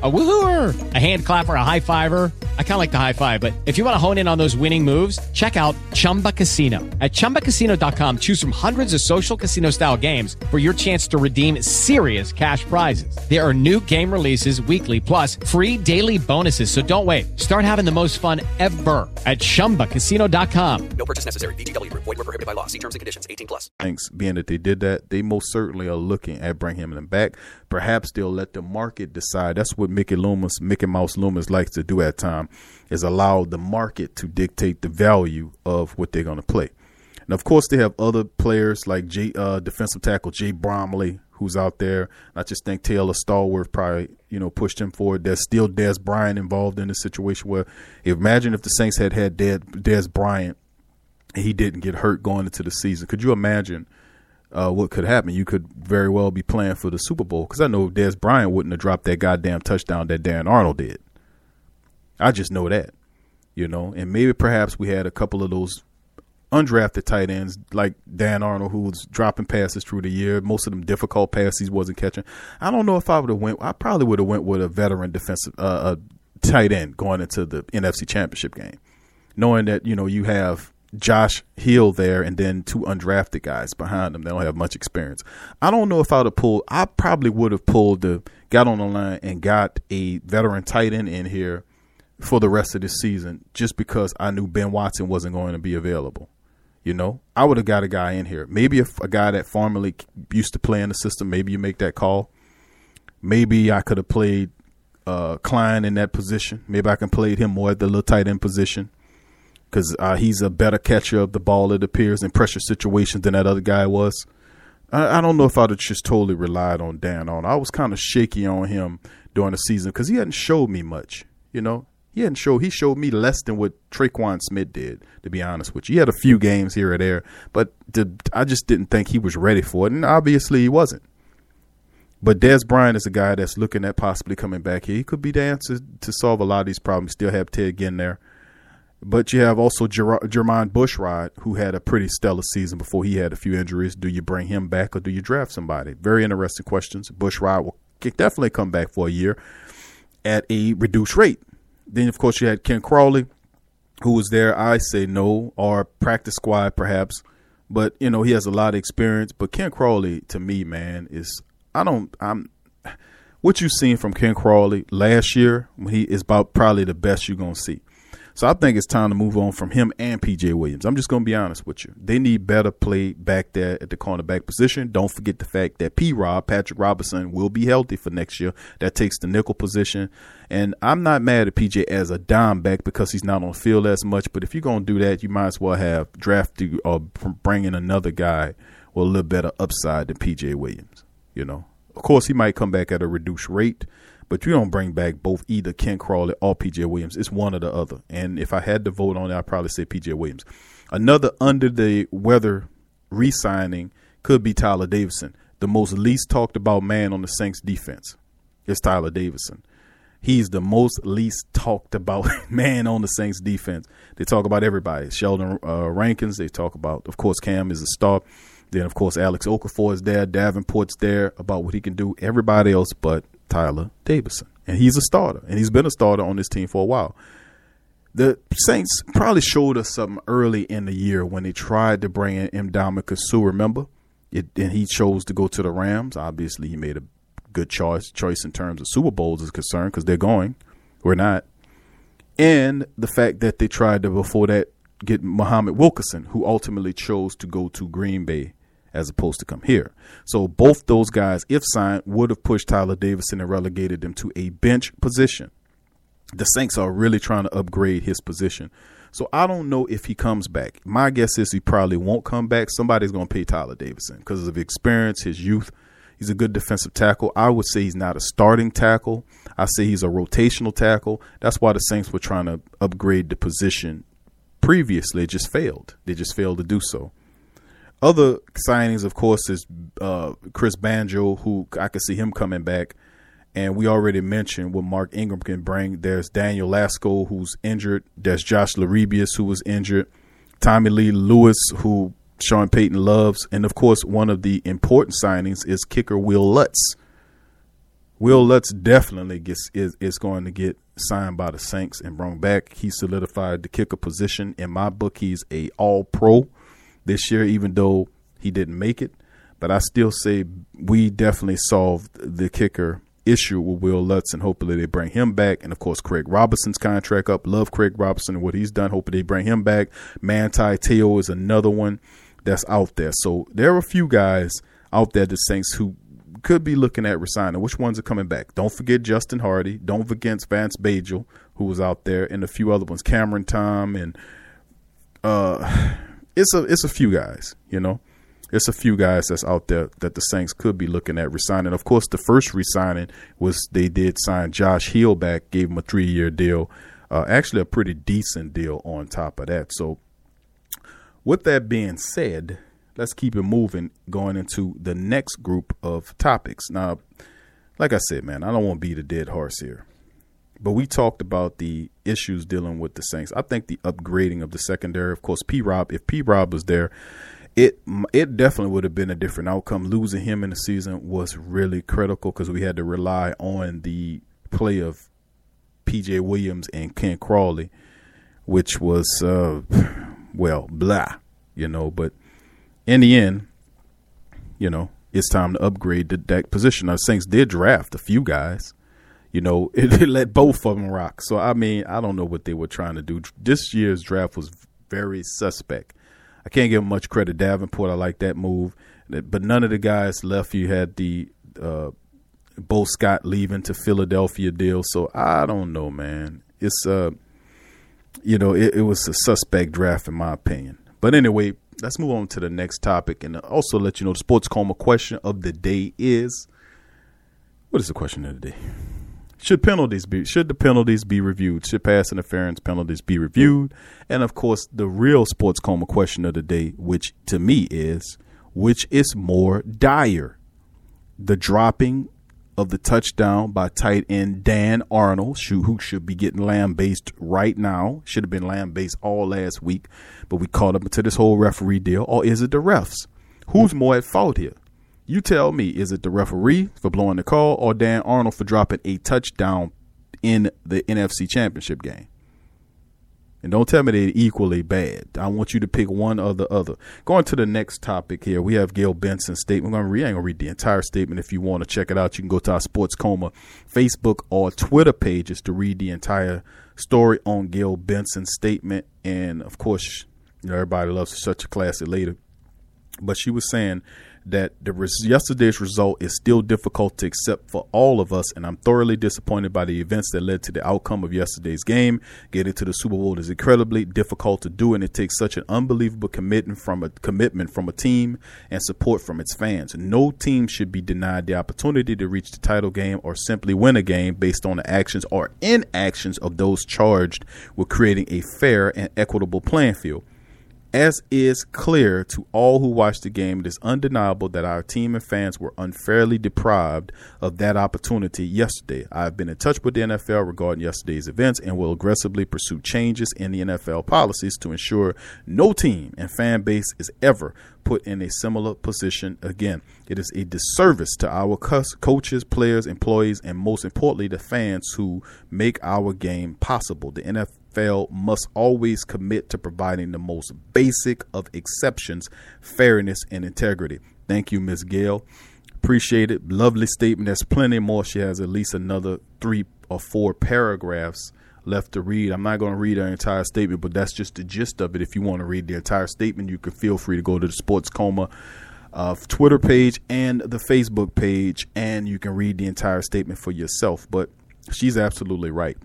A woohooer, a hand clapper, a high fiver. I kind of like the high five, but if you want to hone in on those winning moves, check out Chumba Casino. At ChumbaCasino.com, choose from hundreds of social casino style games for your chance to redeem serious cash prizes. There are new game releases weekly, plus free daily bonuses. So don't wait. Start having the most fun ever at ChumbaCasino.com. No purchase necessary. VGW. Void were prohibited by law. See terms and conditions. 18 plus. Thanks. Being that they did that, they most certainly are looking at bringing him back. Perhaps they'll let the market decide. That's what what Mickey Loomis, Mickey Mouse Loomis likes to do at time is allow the market to dictate the value of what they're going to play. And of course, they have other players like Jay, uh, defensive tackle Jay Bromley, who's out there. I just think Taylor Stallworth probably, you know, pushed him forward. There's still Dez Bryant involved in the situation where, imagine if the Saints had had Dez Bryant and he didn't get hurt going into the season. Could you imagine uh, what could happen. You could very well be playing for the Super Bowl because I know Dez Bryant wouldn't have dropped that goddamn touchdown that Dan Arnold did. I just know that, you know, and maybe perhaps we had a couple of those undrafted tight ends like Dan Arnold who was dropping passes through the year. Most of them difficult passes wasn't catching. I don't know if I would have went. I probably would have went with a veteran defensive uh, a tight end going into the NFC Championship game, knowing that you know you have Josh Hill there and then two undrafted guys behind them. They don't have much experience. I don't know if I would have pulled, I probably would have pulled the, got on the line and got a veteran tight end in here for the rest of the season just because I knew Ben Watson wasn't going to be available. You know, I would have got a guy in here. Maybe if a guy that formerly used to play in the system, maybe you make that call. Maybe I could have played uh, Klein in that position. Maybe I can play him more at the little tight end position because uh, he's a better catcher of the ball, it appears, in pressure situations than that other guy was. I, I don't know if I'd have just totally relied on Dan on. I was kind of shaky on him during the season because he hadn't showed me much. You know, he hadn't showed. He showed me less than what Tre'Quan Smith did. To be honest with you, he had a few games here or there, but the, I just didn't think he was ready for it, and obviously he wasn't. But Dez Bryant is a guy that's looking at possibly coming back here. He could be the answer to solve a lot of these problems. Still have Ted Ginn there. But you have also Jer- Jermon Bushrod, who had a pretty stellar season before he had a few injuries. Do you bring him back or do you draft somebody? Very interesting questions. Bushrod will definitely come back for a year at a reduced rate. Then, of course, you had Ken Crawley, who was there. I say no, or practice squad perhaps. But you know he has a lot of experience. But Ken Crawley, to me, man, is I don't I'm what you've seen from Ken Crawley last year. He is about probably the best you're gonna see. So I think it's time to move on from him and PJ Williams. I'm just going to be honest with you. They need better play back there at the cornerback position. Don't forget the fact that P Rob, Patrick Robinson, will be healthy for next year. That takes the nickel position. And I'm not mad at PJ as a dime back because he's not on the field as much. But if you're going to do that, you might as well have drafted or bring in another guy with a little better upside than PJ Williams. You know, of course, he might come back at a reduced rate but you don't bring back both either Ken Crawley or PJ Williams. It's one or the other. And if I had to vote on it, I'd probably say PJ Williams. Another under the weather re signing could be Tyler Davison. The most least talked about man on the Saints defense is Tyler Davison. He's the most least talked about man on the Saints defense. They talk about everybody. Sheldon uh, Rankins. They talk about, of course, Cam is a star. Then, of course, Alex Okafor is there. Davenport's there about what he can do. Everybody else but Tyler Davison. And he's a starter, and he's been a starter on this team for a while. The Saints probably showed us something early in the year when they tried to bring in Ndamukong remember? It, and he chose to go to the Rams. Obviously, he made a good choice choice in terms of Super Bowls is concerned because they're going. We're not. And the fact that they tried to, before that, get Muhammad Wilkerson, who ultimately chose to go to Green Bay as opposed to come here. So both those guys, if signed, would have pushed Tyler Davison and relegated them to a bench position. The Saints are really trying to upgrade his position. So I don't know if he comes back. My guess is he probably won't come back. Somebody's going to pay Tyler Davison because of experience, his youth. He's a good defensive tackle. I would say he's not a starting tackle. I say he's a rotational tackle. That's why the Saints were trying to upgrade the position previously. It just failed. They just failed to do so. Other signings, of course, is uh, Chris Banjo, who I could see him coming back. And we already mentioned what Mark Ingram can bring. There's Daniel Lasco, who's injured. There's Josh LeRibeus, who was injured. Tommy Lee Lewis, who Sean Payton loves. And of course, one of the important signings is kicker Will Lutz. Will Lutz definitely gets is, is going to get signed by the Saints and brought back. He solidified the kicker position. In my book, he's a all pro this year, even though he didn't make it. But I still say we definitely solved the kicker issue with Will Lutz, and hopefully they bring him back. And of course, Craig Robertson's contract up. Love Craig Robertson and what he's done. Hopefully they bring him back. Manti Te'o is another one that's out there. So there are a few guys out there, the Saints, who could be looking at resigning. Which ones are coming back? Don't forget Justin Hardy. Don't forget Vance Bagel, who was out there, and a few other ones. Cameron Tom and uh it's a it's a few guys, you know. It's a few guys that's out there that the Saints could be looking at resigning. Of course, the first resigning was they did sign Josh Hill back, gave him a three year deal, uh, actually a pretty decent deal on top of that. So, with that being said, let's keep it moving, going into the next group of topics. Now, like I said, man, I don't want to beat a dead horse here. But we talked about the issues dealing with the Saints. I think the upgrading of the secondary, of course, P. Rob. If P. Rob was there, it it definitely would have been a different outcome. Losing him in the season was really critical because we had to rely on the play of P.J. Williams and Ken Crawley, which was uh, well blah, you know. But in the end, you know, it's time to upgrade the deck position. Our Saints did draft a few guys you know, it, let both of them rock. So I mean, I don't know what they were trying to do. This year's draft was very suspect. I can't give much credit. To Davenport, I like that move, but none of the guys left. You had the uh, Bo Scott leaving to Philadelphia deal. So I don't know, man. It's uh, you know, it, it was a suspect draft in my opinion. But anyway, let's move on to the next topic, and also let you know the sports coma question of the day is. What is the question of the day? Should penalties be should the penalties be reviewed? Should pass interference penalties be reviewed? And of course, the real sports coma question of the day, which to me is which is more dire? The dropping of the touchdown by tight end Dan Arnold, who should be getting lamb-based right now, should have been lamb-based all last week, but we caught up into this whole referee deal, or is it the refs? Who's more at fault here? You tell me, is it the referee for blowing the call or Dan Arnold for dropping a touchdown in the NFC Championship game? And don't tell me they're equally bad. I want you to pick one or the other. Going to the next topic here, we have Gayle Benson's statement. Going to read, I ain't to read the entire statement. If you want to check it out, you can go to our Sports Coma Facebook or Twitter pages to read the entire story on Gayle Benson's statement. And of course, you know, everybody loves such a classic later. But she was saying that the res- yesterday's result is still difficult to accept for all of us, and I'm thoroughly disappointed by the events that led to the outcome of yesterday's game. Getting to the Super Bowl is incredibly difficult to do, and it takes such an unbelievable commitment from a commitment from a team and support from its fans. No team should be denied the opportunity to reach the title game or simply win a game based on the actions or inactions of those charged with creating a fair and equitable playing field. As is clear to all who watched the game, it is undeniable that our team and fans were unfairly deprived of that opportunity yesterday. I have been in touch with the NFL regarding yesterday's events and will aggressively pursue changes in the NFL policies to ensure no team and fan base is ever put in a similar position again. It is a disservice to our coaches, players, employees, and most importantly, the fans who make our game possible. The NFL NFL must always commit to providing the most basic of exceptions, fairness, and integrity. Thank you, Ms. Gayle. Appreciate it. Lovely statement. There's plenty more. She has at least another three or four paragraphs left to read. I'm not going to read her entire statement, but that's just the gist of it. If you want to read the entire statement, you can feel free to go to the Sports Coma uh, Twitter page and the Facebook page, and you can read the entire statement for yourself. But she's absolutely right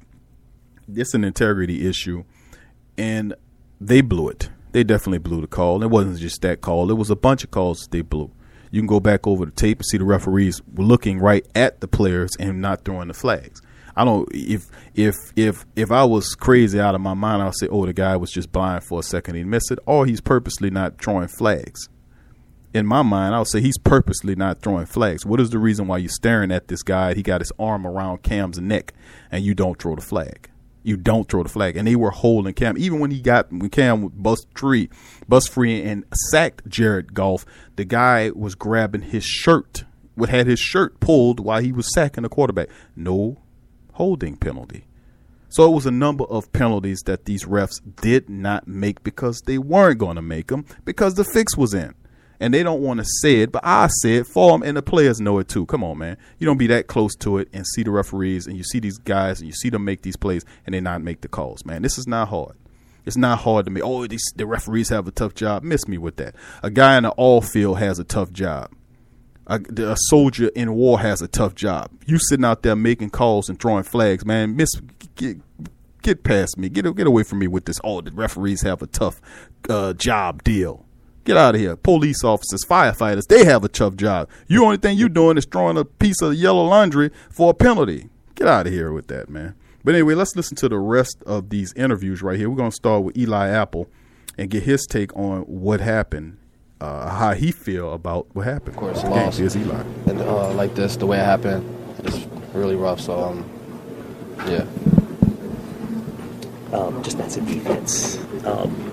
it's an integrity issue, and they blew it. They definitely blew the call. It wasn't just that call; it was a bunch of calls they blew. You can go back over the tape and see the referees were looking right at the players and not throwing the flags. I don't if if if if I was crazy out of my mind, I'll say, oh, the guy was just blind for a second, he missed it, or he's purposely not throwing flags. In my mind, I'll say he's purposely not throwing flags. What is the reason why you're staring at this guy? He got his arm around Cam's neck, and you don't throw the flag you don't throw the flag. And they were holding Cam. Even when he got when Cam bust free, bust free and sacked Jared Goff, the guy was grabbing his shirt, would had his shirt pulled while he was sacking the quarterback. No holding penalty. So it was a number of penalties that these refs did not make because they weren't going to make them because the fix was in and they don't want to say it, but I say it for them, and the players know it too. Come on, man. You don't be that close to it and see the referees, and you see these guys, and you see them make these plays, and they not make the calls, man. This is not hard. It's not hard to me. Oh, these, the referees have a tough job. Miss me with that. A guy in the all field has a tough job. A, a, soldier in war has a tough job. You sitting out there making calls and throwing flags, man. Miss, get, get past me. Get get away from me with this. Oh, the referees have a tough uh, job deal. Get out of here. Police officers, firefighters, they have a tough job. You only thing you're doing is throwing a piece of yellow laundry for a penalty. Get out of here with that, man. But anyway, let's listen to the rest of these interviews right here. We're going to start with Eli Apple and get his take on what happened, uh, how he feel about what happened. Of course, lost. Here's Eli. And uh, like this, the way it happened, it's really rough. So, um, yeah. Um, just that's a defense, um,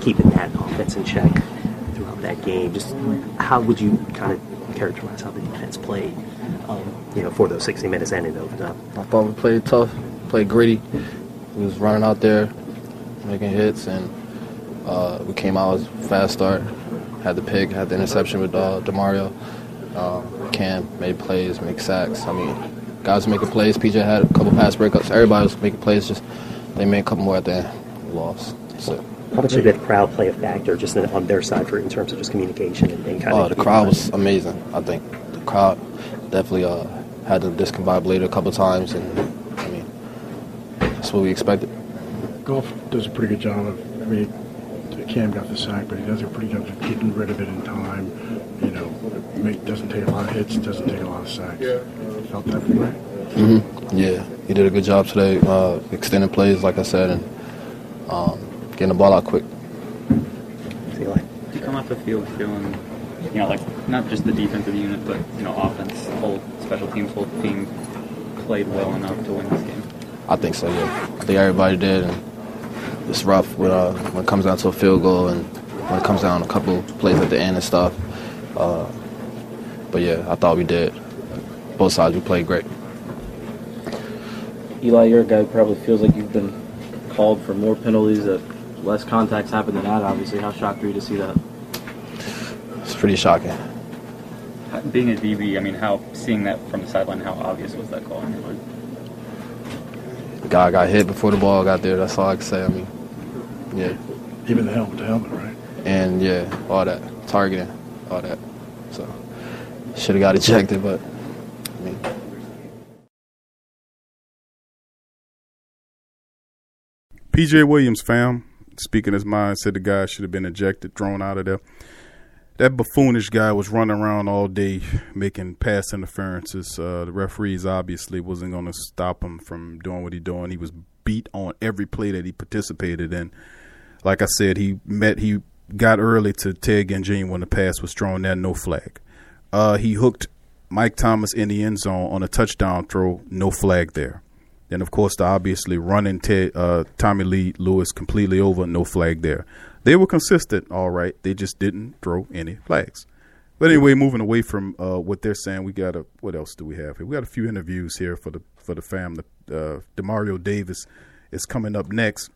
keeping that offense in check throughout that game. Just how would you kind of characterize how the defense played, um, you know, for those 60 minutes and in overtime? I thought we played tough, played gritty. We was running out there, making hits, and uh, we came out with a fast start. Had the pick, had the interception with uh, Demario. Uh, Cam made plays, make sacks. I mean, guys were making plays. PJ had a couple pass breakups. Everybody was making plays. Just they made a couple more at the end. Lost. So. How much did the crowd play a factor just in, on their side for in terms of just communication and, and kind oh, of? the crowd was amazing. I think the crowd definitely uh, had the discombobulated a couple times, and I mean that's what we expected. Goff does a pretty good job of. I mean, Cam got the sack, but he does a pretty good job of getting rid of it in time. You know, make, doesn't take a lot of hits, doesn't take a lot of sacks. Yeah. Felt that way. Mm-hmm. Yeah, he did a good job today, uh, extending plays, like I said, and um, getting the ball out quick. Did you come off the field feeling, you know, like not just the defensive unit, but you know, offense, whole special teams, whole team played well enough to win this game. I think so. Yeah, I think everybody did, and it's rough when, uh, when it comes down to a field goal and when it comes down a couple plays at the end and stuff. Uh, but yeah, I thought we did. Both sides, we played great. Eli, you're a guy who probably feels like you've been called for more penalties, that less contacts happen than that. Obviously, how shocked are you to see that? It's pretty shocking. Being a DB, I mean, how seeing that from the sideline, how obvious was that call in your mind? The guy got hit before the ball got there. That's all I can say. I mean, yeah. Even the helmet to helmet, right? And yeah, all that targeting, all that. So should have got ejected, but I mean. PJ Williams, fam, speaking his mind, said the guy should have been ejected, thrown out of there. That buffoonish guy was running around all day making pass interferences. Uh, the referees obviously wasn't going to stop him from doing what he doing. He was beat on every play that he participated in. Like I said, he met he got early to Ted Ginn when the pass was thrown there, no flag. Uh, he hooked Mike Thomas in the end zone on a touchdown throw, no flag there. Then, of course, the obviously running Ted, uh, Tommy Lee Lewis completely over, no flag there. They were consistent, all right. They just didn't throw any flags. But anyway, moving away from uh, what they're saying, we got a what else do we have here? We got a few interviews here for the for the fam. The, uh, Demario Davis is coming up next,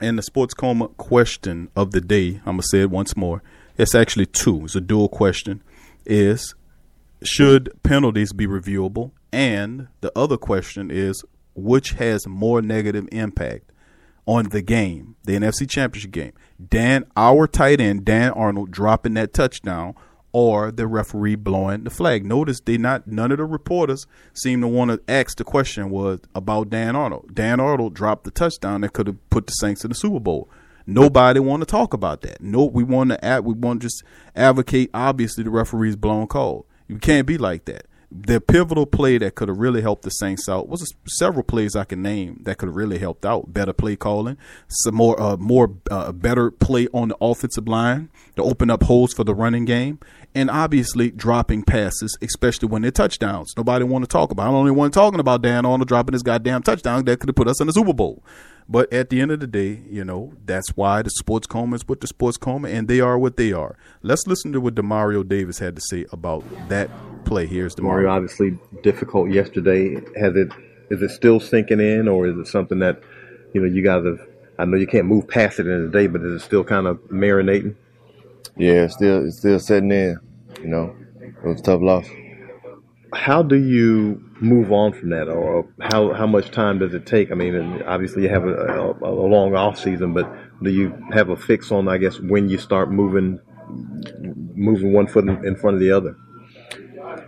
and the sports coma question of the day. I'm gonna say it once more. It's actually two. It's a dual question. Is should penalties be reviewable? And the other question is which has more negative impact on the game, the NFC Championship game. Dan, our tight end, Dan Arnold, dropping that touchdown, or the referee blowing the flag. Notice they not none of the reporters seem to want to ask the question was about Dan Arnold. Dan Arnold dropped the touchdown that could have put the Saints in the Super Bowl. Nobody want to talk about that. No, we want to add, we want to just advocate. Obviously, the referee's blown call. You can't be like that the pivotal play that could have really helped the Saints out was several plays I can name that could have really helped out. Better play calling, some more, uh, more uh, better play on the offensive line to open up holes for the running game, and obviously dropping passes, especially when they're touchdowns. Nobody want to talk about. I'm the only one talking about Dan Arnold dropping his goddamn touchdown that could have put us in the Super Bowl. But at the end of the day, you know, that's why the sports coma is the sports coma, and they are what they are. Let's listen to what Demario Davis had to say about that play. Here's Demario. Mario, obviously difficult yesterday. Has it is it still sinking in, or is it something that you know you got to? I know you can't move past it in a day, but is it still kind of marinating? Yeah, it's still it's still setting in. You know, it was a tough loss. How do you move on from that, or how how much time does it take? I mean, obviously you have a, a, a long off season, but do you have a fix on, I guess, when you start moving moving one foot in front of the other?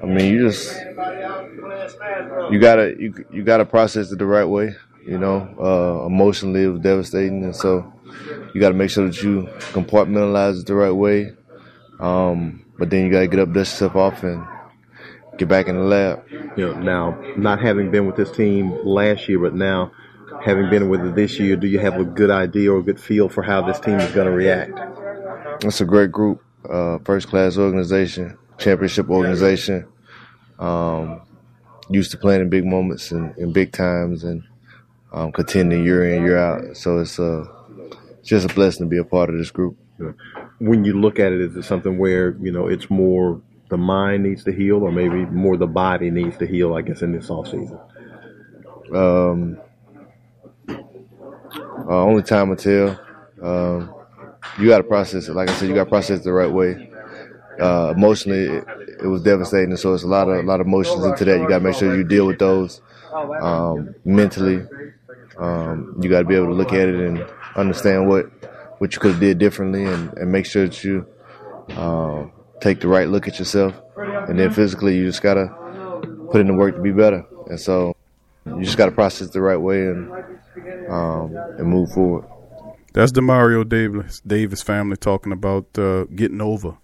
I mean, you just you gotta you you gotta process it the right way. You know, uh, emotionally it was devastating, and so you got to make sure that you compartmentalize it the right way. Um, but then you got to get up, dust yourself off, and get back in the lab. You know, now not having been with this team last year, but now having been with it this year, do you have a good idea or a good feel for how this team is going to react? It's a great group, uh, first class organization, championship organization. Um, used to playing in big moments and in big times and um, contending year in year out. So it's uh, just a blessing to be a part of this group. When you look at it, is it something where you know it's more the mind needs to heal, or maybe more the body needs to heal? I guess in this off season. Um, uh, only time will tell. Um, you got to process it. Like I said, you got to process it the right way. Uh, emotionally, it, it, was devastating. So it's a lot of a lot of emotions into that. You got to make sure you deal with those um, mentally. Um, you got to be able to look at it and understand what what you could have did differently, and, and make sure that you uh, take the right look at yourself. And then physically, you just gotta put in the work to be better. And so you just gotta process the right way and um, and move forward. That's Demario Davis Davis family talking about uh, getting over,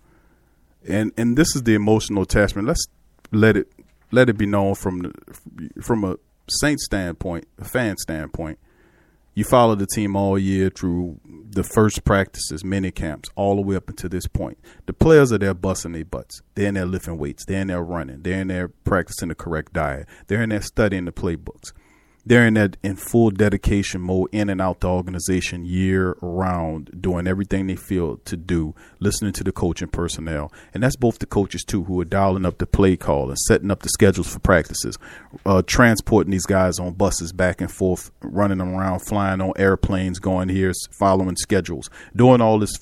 and and this is the emotional attachment. Let's let it let it be known from the, from a Saint standpoint, a fan standpoint. You follow the team all year through the first practices, mini camps, all the way up until this point. The players are there busting their butts. They're in there lifting weights. They're in there running. They're in there practicing the correct diet. They're in there studying the playbooks. They're in that in full dedication mode, in and out the organization year round, doing everything they feel to do, listening to the coaching personnel, and that's both the coaches too, who are dialing up the play call and setting up the schedules for practices, uh, transporting these guys on buses back and forth, running them around, flying on airplanes, going here, following schedules, doing all this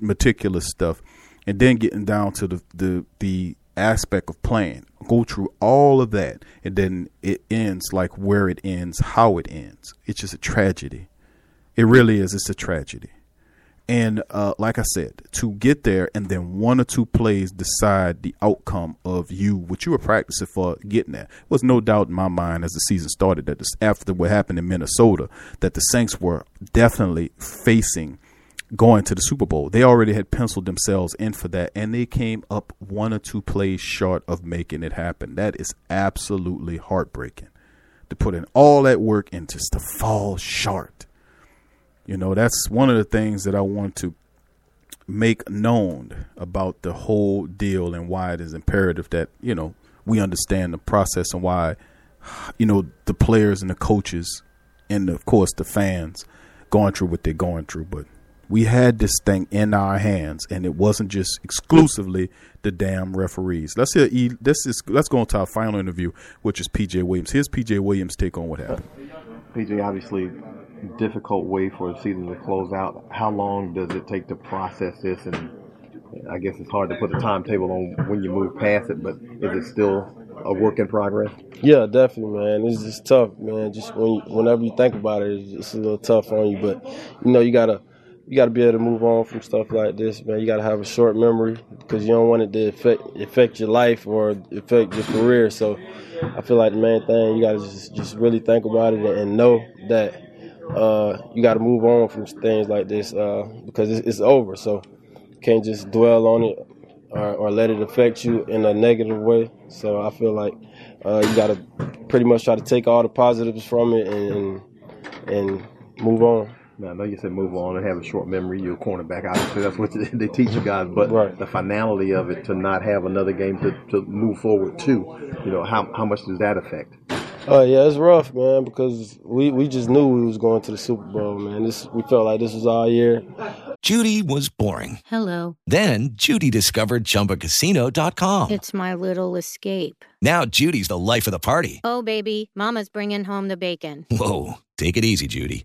meticulous stuff, and then getting down to the the the aspect of playing. Go through all of that, and then it ends like where it ends, how it ends. It's just a tragedy. It really is. It's a tragedy. And uh, like I said, to get there and then one or two plays decide the outcome of you, what you were practicing for getting there. was no doubt in my mind as the season started that this, after what happened in Minnesota, that the Saints were definitely facing going to the Super Bowl. They already had penciled themselves in for that, and they came up one or two plays short of making it happen. That is absolutely heartbreaking to put in all that work and just to fall short. You know, that's one of the things that I want to make known about the whole deal and why it is imperative that, you know, we understand the process and why, you know, the players and the coaches and, of course, the fans going through what they're going through. But we had this thing in our hands, and it wasn't just exclusively the damn referees. Let's hear. E, this is let's go on to our final interview, which is PJ Williams. Here's PJ Williams' take on what happened. PJ, obviously, difficult way for the season to close out. How long does it take to process this? And I guess it's hard to put a timetable on when you move past it, but is it still a work in progress? Yeah, definitely, man. It's just tough, man. Just when you, whenever you think about it, it's just a little tough on you. But you know, you gotta you got to be able to move on from stuff like this, man. You got to have a short memory because you don't want it to affect affect your life or affect your career. So, I feel like the main thing you got to just just really think about it and know that uh, you got to move on from things like this uh, because it's, it's, over. So, you can't just dwell on it or, or, let it affect you in a negative way. So, I feel like uh, you got to pretty much try to take all the positives from it and and move on. Now, I know you said move on and have a short memory. You're a cornerback, obviously. That's what they teach you guys. But right. the finality of it, to not have another game to, to move forward to, you know, how, how much does that affect? Oh uh, yeah, it's rough, man, because we, we just knew we was going to the Super Bowl, man. This we felt like this was our year. Judy was boring. Hello. Then Judy discovered ChumbaCasino.com. It's my little escape. Now Judy's the life of the party. Oh baby, Mama's bringing home the bacon. Whoa, take it easy, Judy.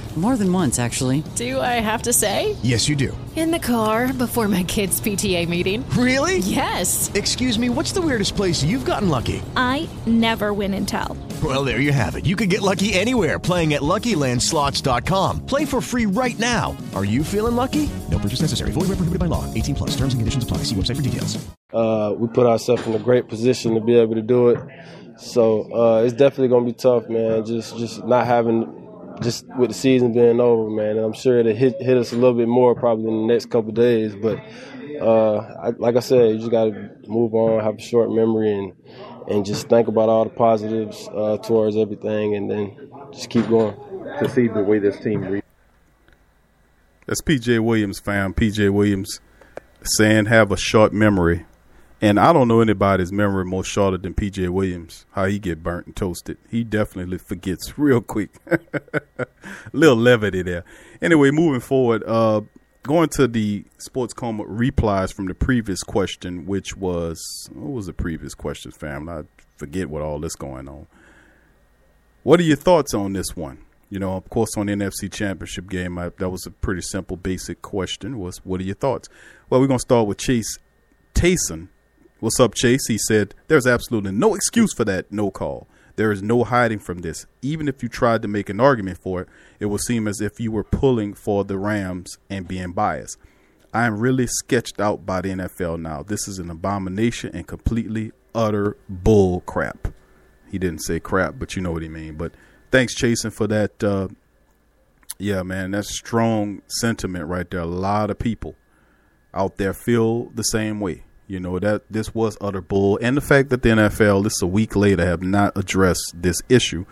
More than once, actually. Do I have to say? Yes, you do. In the car before my kids' PTA meeting. Really? Yes. Excuse me, what's the weirdest place you've gotten lucky? I never win and tell. Well, there you have it. You can get lucky anywhere playing at LuckyLandSlots.com. Play for free right now. Are you feeling lucky? No purchase necessary. Void where prohibited by law. 18 plus. Terms and conditions apply. See website for details. Uh, we put ourselves in a great position to be able to do it. So uh, it's definitely going to be tough, man. Just just not having just with the season being over, man, I'm sure it'll hit hit us a little bit more probably in the next couple days. But uh, I, like I said, you just got to move on, have a short memory, and and just think about all the positives uh, towards everything, and then just keep going. To see the way this team. Re- That's PJ Williams, fam. PJ Williams saying have a short memory and I don't know anybody's memory more shorter than PJ Williams. How he get burnt and toasted. He definitely forgets real quick. Little levity there. Anyway, moving forward, uh, going to the sports coma replies from the previous question, which was what was the previous question, fam? I forget what all this going on. What are your thoughts on this one? You know, of course, on the NFC Championship game, I, that was a pretty simple, basic question. Was what are your thoughts? Well, we're gonna start with Chase Tayson What's up, Chase? He said, There's absolutely no excuse for that no call. There is no hiding from this. Even if you tried to make an argument for it, it will seem as if you were pulling for the Rams and being biased. I am really sketched out by the NFL now. This is an abomination and completely utter bull crap. He didn't say crap, but you know what he mean. But thanks, Chasen, for that uh, Yeah, man, that's strong sentiment right there. A lot of people out there feel the same way. You know that this was utter bull, and the fact that the NFL, this a week later, have not addressed this issue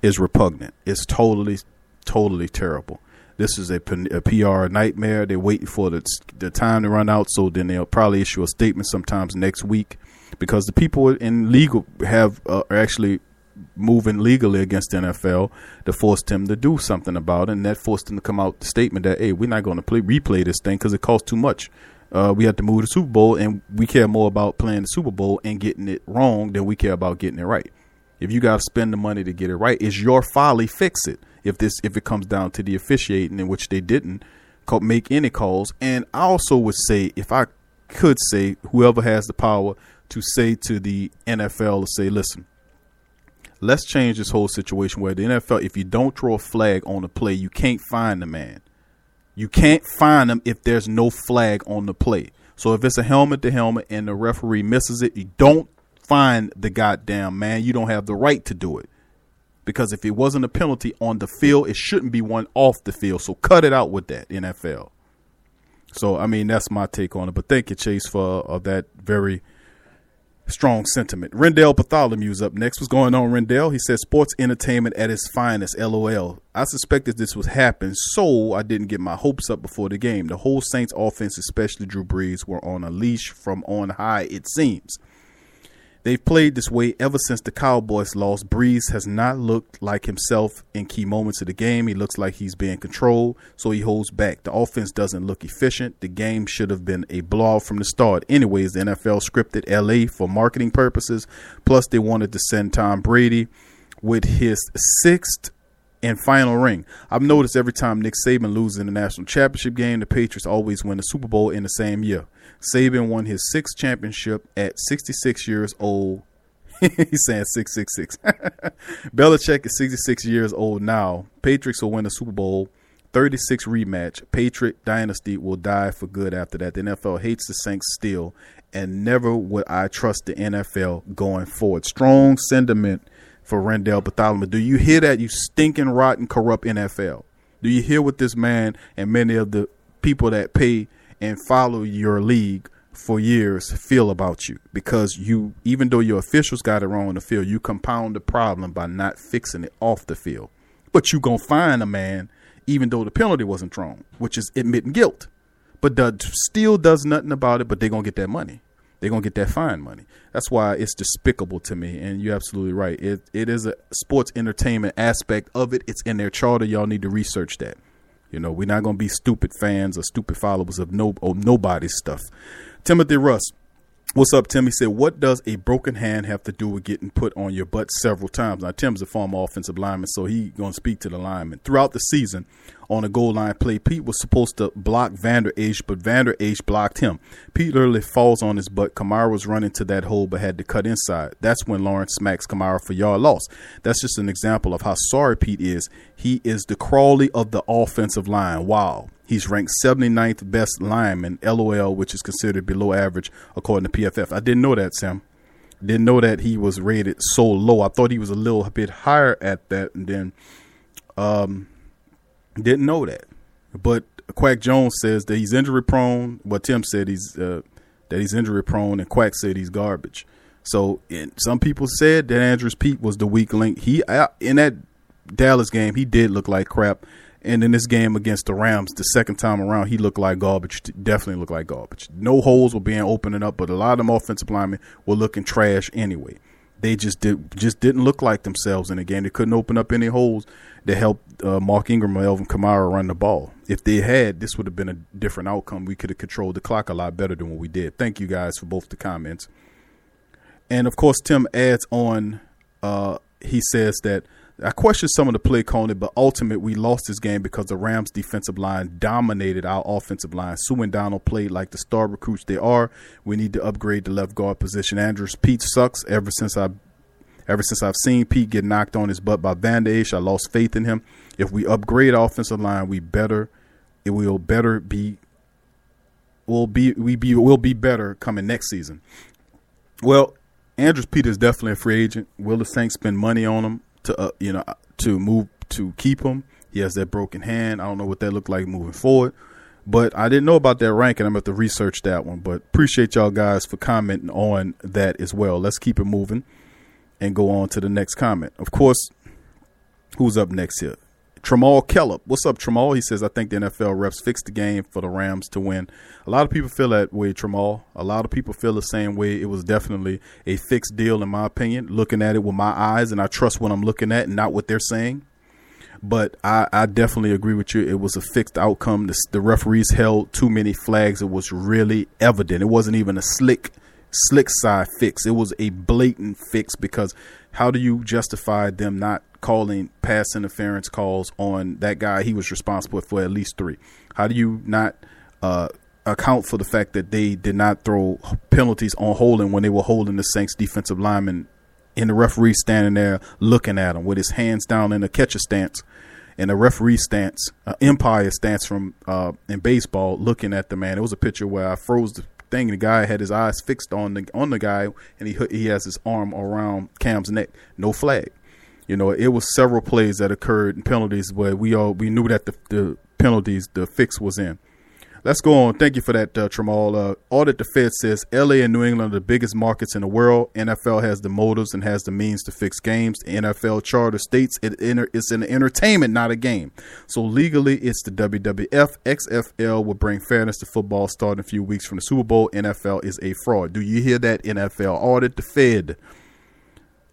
is repugnant. It's totally, totally terrible. This is a, PR nightmare. They're waiting for the the time to run out, so then they'll probably issue a statement sometimes next week, because the people in legal have uh, are actually moving legally against the NFL to force them to do something about it, and that forced them to come out the statement that hey, we're not going to play replay this thing because it costs too much. Uh, we have to move the Super Bowl, and we care more about playing the Super Bowl and getting it wrong than we care about getting it right. If you got to spend the money to get it right, it's your folly. Fix it. If this, if it comes down to the officiating, in which they didn't make any calls, and I also would say, if I could say, whoever has the power to say to the NFL to say, listen, let's change this whole situation where the NFL, if you don't throw a flag on the play, you can't find the man. You can't find them if there's no flag on the play. So if it's a helmet to helmet and the referee misses it, you don't find the goddamn man. You don't have the right to do it. Because if it wasn't a penalty on the field, it shouldn't be one off the field. So cut it out with that, NFL. So I mean that's my take on it. But thank you, Chase, for uh, that very strong sentiment. Rendell Bartholomew's up next. What's going on, Rendell? He says sports entertainment at its finest. LOL. I suspected this was happen, so I didn't get my hopes up before the game. The whole Saints offense, especially Drew Brees, were on a leash from on high. It seems. They've played this way ever since the Cowboys lost. Brees has not looked like himself in key moments of the game. He looks like he's being controlled, so he holds back. The offense doesn't look efficient. The game should have been a blowout from the start. Anyways, the NFL scripted LA for marketing purposes. Plus, they wanted to send Tom Brady with his sixth and final ring. I've noticed every time Nick Saban loses in the national championship game, the Patriots always win the Super Bowl in the same year. Saban won his sixth championship at 66 years old. He's saying 666. Belichick is 66 years old now. Patriots will win the Super Bowl 36 rematch. Patriot dynasty will die for good after that. The NFL hates the Saints still, and never would I trust the NFL going forward. Strong sentiment for Rendell Bartholomew. Do you hear that, you stinking, rotten, corrupt NFL? Do you hear what this man and many of the people that pay and follow your league for years feel about you. Because you even though your officials got it wrong on the field you compound the problem by not fixing it off the field. But you gonna find a man even though the penalty wasn't thrown which is admitting guilt. But the still does nothing about it but they're gonna get that money. They're gonna get that fine money. That's why it's despicable to me and you're absolutely right. It, it is a sports entertainment aspect of it. It's in their charter. Y'all need to research that you know, we're not going to be stupid fans or stupid followers of no nobody's stuff. Timothy Russ, what's up, Tim? He said, "What does a broken hand have to do with getting put on your butt several times?" Now, Tim's a former offensive lineman, so he going to speak to the lineman throughout the season. On a goal line play, Peat was supposed to block Vander Esch, but Vander Esch blocked him. Peat literally falls on his butt. Kamara was running to that hole, but had to cut inside. That's when Lawrence smacks Kamara for yard loss. That's just an example of how sorry Peat is. He is the Crawley of the offensive line. Wow. He's ranked 79th best lineman, LOL, which is considered below average according to PFF. I didn't know that, Sam. Didn't know that he was rated so low. I thought he was a little bit higher at that, and then um, didn't know that. But Quack Jones says that he's injury prone. But Tim said he's uh, that he's injury prone, and Quack said he's garbage. So some people said that Andrus Peat was the weak link. He in that Dallas game, he did look like crap. And in this game against the Rams, the second time around, he looked like garbage. Definitely looked like garbage. No holes were being opening up, but a lot of them offensive linemen were looking trash anyway. They just did just didn't look like themselves in the game. They couldn't open up any holes to help uh, Mark Ingram or Alvin Kamara run the ball. If they had, this would have been a different outcome. We could have controlled the clock a lot better than what we did. Thank you guys for both the comments. And of course, Tim adds on. Uh, he says that I question some of the play calling, but ultimately we lost this game because the Rams' defensive line dominated our offensive line. Suh and Donald played like the star recruits they are. We need to upgrade the left guard position. Andrus Peat sucks ever since I ever since I've seen Peat get knocked on his butt by Van I lost faith in him. If we upgrade offensive line, we better it will better be will be we be will be better coming next season. Well, Andrus Peat is definitely a free agent. Will the Saints spend money on him? To uh, you know to move to keep him. He has that broken hand. I don't know what that looked like moving forward. But I didn't know about that ranking. I'm going to research that one. But appreciate y'all guys for commenting on that as well. Let's keep it moving and go on to the next comment. Of course, who's up next here? Tramal Kellop. What's up, Tramal? He says, I think the NFL refs fixed the game for the Rams to win. A lot of people feel that way, Tramal. A lot of people feel the same way. It was definitely a fixed deal, in my opinion, looking at it with my eyes, and I trust what I'm looking at and not what they're saying. But I, I definitely agree with you. It was a fixed outcome. The, the referees held too many flags. It was really evident. It wasn't even a slick, slick side fix. It was a blatant fix because how do you justify them not calling pass interference calls on that guy. He was responsible for at least three. How do you not uh, account for the fact that they did not throw penalties on holding when they were holding the Saints defensive lineman and the referee standing there looking at him with his hands down in a catcher stance and a referee stance, uh, umpire stance from uh, in baseball, looking at the man. It was a picture where I froze the thing. The guy had his eyes fixed on the on the guy, and he he has his arm around Cam's neck. No flag. You know, it was several plays that occurred and penalties where we all we knew that the, the penalties the fix was in. Let's go on. Thank you for that, uh, Tramal. Uh, Audit the Fed says LA and New England are the biggest markets in the world. NFL has the motives and has the means to fix games. The NFL charter states it it's an entertainment, not a game. So legally, it's the WWF. XFL will bring fairness to football starting a few weeks from the Super Bowl. NFL is a fraud. Do you hear that? NFL Audit the Fed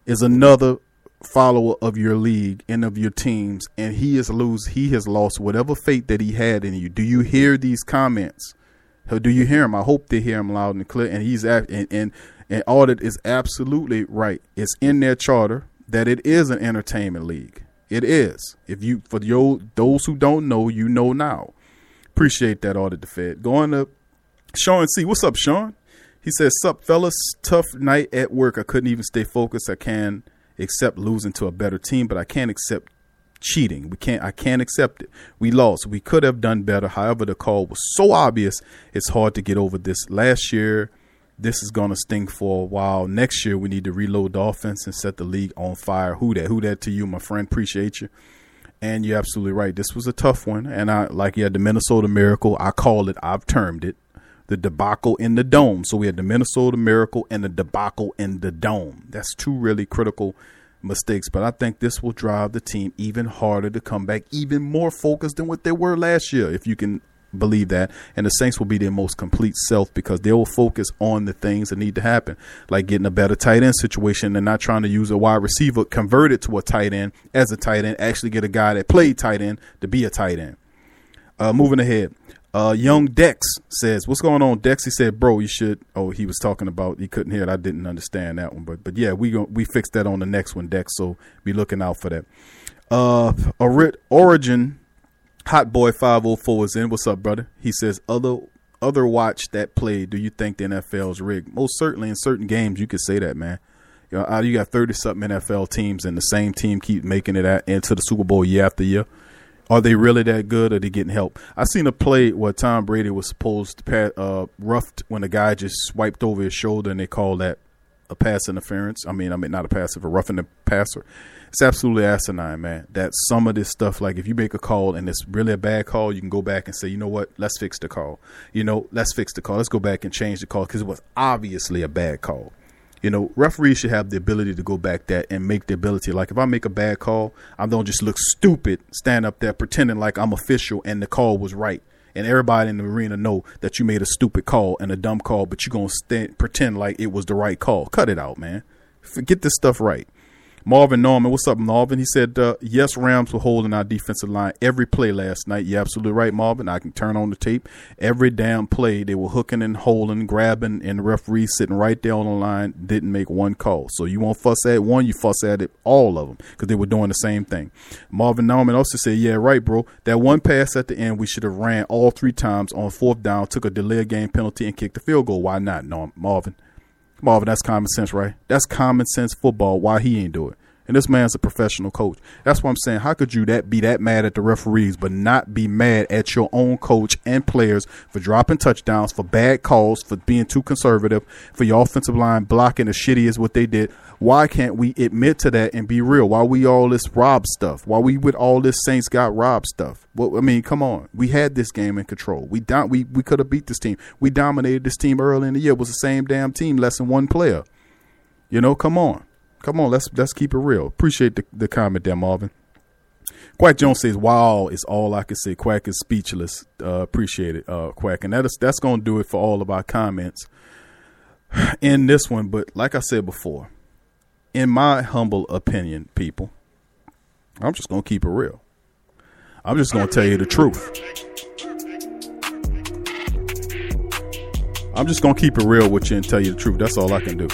is another follower of your league and of your teams, and he has lose he has lost whatever faith that he had in you. Do you hear these comments? Do you hear him? I hope they hear him loud and clear. And he's at, and, and and audit is absolutely right. It's in their charter that it is an entertainment league. It is. If you for your those who don't know, you know now. Appreciate that audit the Fed. Going to Sean C. What's up, Sean? He says, Sup fellas, tough night at work. I couldn't even stay focused. I can accept losing to a better team, but I can't accept cheating. We can't I can't accept it. We lost. We could have done better. However, the call was so obvious, it's hard to get over this. Last year, this is gonna sting for a while. Next year we need to reload the offense and set the league on fire. Who that? Who that to you, my friend? Appreciate you. And you're absolutely right. This was a tough one. And I like you had the Minnesota Miracle. I call it, I've termed it the debacle in the dome. So we had the Minnesota Miracle and the debacle in the dome. That's two really critical mistakes. But I think this will drive the team even harder to come back, even more focused than what they were last year, if you can believe that. And the Saints will be their most complete self because they will focus on the things that need to happen, like getting a better tight end situation and not trying to use a wide receiver, converted to a tight end as a tight end, actually get a guy that played tight end to be a tight end. Uh, moving ahead. Uh, young Dex says, "What's going on, Dex?" He said, "Bro, you should." Oh, he was talking about. He couldn't hear it. I didn't understand that one, but but yeah, we we fixed that on the next one, Dex. So be looking out for that. Uh, Origin Hot Boy five hundred oh four is in. What's up, brother? He says, "Other other watch that play. Do you think the NFL is rigged? Most certainly in certain games, you could say that, man." You know, you got thirty something NFL teams, and the same team keep making it at, into the Super Bowl year after year. Are they really that good? Or they getting help? I seen a play where Tom Brady was supposed to pass, uh, roughed when the guy just swiped over his shoulder, and they call that a pass interference. I mean, I mean not a pass, a roughing the passer. It's absolutely asinine, man. That some of this stuff, like if you make a call and it's really a bad call, you can go back and say, you know what, let's fix the call. You know, let's fix the call. Let's go back and change the call because it was obviously a bad call. You know, referees should have the ability to go back that and make the ability. Like if I make a bad call, I don't just look stupid, stand up there pretending like I'm official and the call was right. And everybody in the arena know that you made a stupid call and a dumb call, but you're gonna stand, pretend like it was the right call. Cut it out, man. Get this stuff right. Marvin Norman, what's up, Marvin? He said, uh, yes, Rams were holding our defensive line every play last night. You're absolutely right, Marvin. I can turn on the tape. Every damn play, they were hooking and holding, grabbing, and the referee sitting right there on the line didn't make one call. So you won't fuss at one, you fuss at it, all of them, because they were doing the same thing. Marvin Norman also said, yeah, right, bro. That one pass at the end, we should have ran all three times on fourth down, took a delay game penalty, and kicked the field goal. Why not, no, Marvin? Marvin, that's common sense, right? That's common sense football. Why he ain't do it? And this man's a professional coach. That's what I'm saying. How could you that be that mad at the referees, but not be mad at your own coach and players for dropping touchdowns, for bad calls, for being too conservative, for your offensive line blocking shitty as what they did? Why can't we admit to that and be real? Why we all this rob stuff? Why we with all this Saints got robbed stuff? Well, I mean, come on. We had this game in control. We do, we we could have beat this team. We dominated this team early in the year. It was the same damn team, less than one player. You know, come on. Come on, let's let's keep it real. Appreciate the, the comment there, Marvin. Quack Jones says, "Wow, is all I can say." Quack is speechless. Uh, appreciate it, uh, Quack, and that is that's going to do it for all of our comments in this one. But like I said before, in my humble opinion, people, I'm just going to keep it real. I'm just going to tell you the truth. I'm just going to keep it real with you and tell you the truth. That's all I can do.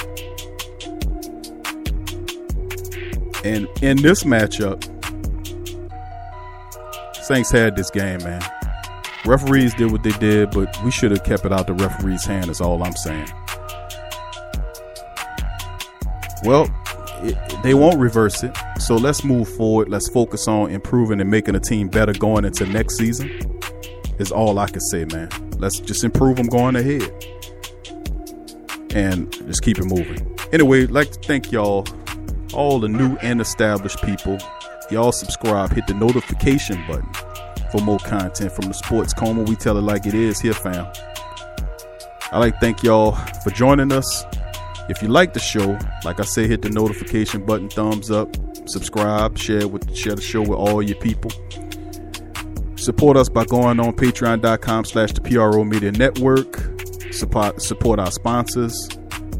And in this matchup, Saints had this game, man. Referees did what they did, but we should have kept it out the referee's hand, is all I'm saying. Well, it, they won't reverse it. So let's move forward. Let's focus on improving and making a team better going into next season. Is all I can say, man. Let's just improve them going ahead. And just keep it moving. Anyway, like to thank y'all all the new and established people. Y'all subscribe, hit the notification button for more content from the Sports Coma. We tell it like it is here, fam. I like to thank y'all for joining us. If you like the show, like I say, hit the notification button, thumbs up, subscribe, share with share the show with all your people. Support us by going on patreon.com slash the PRO Media Network. Support support our sponsors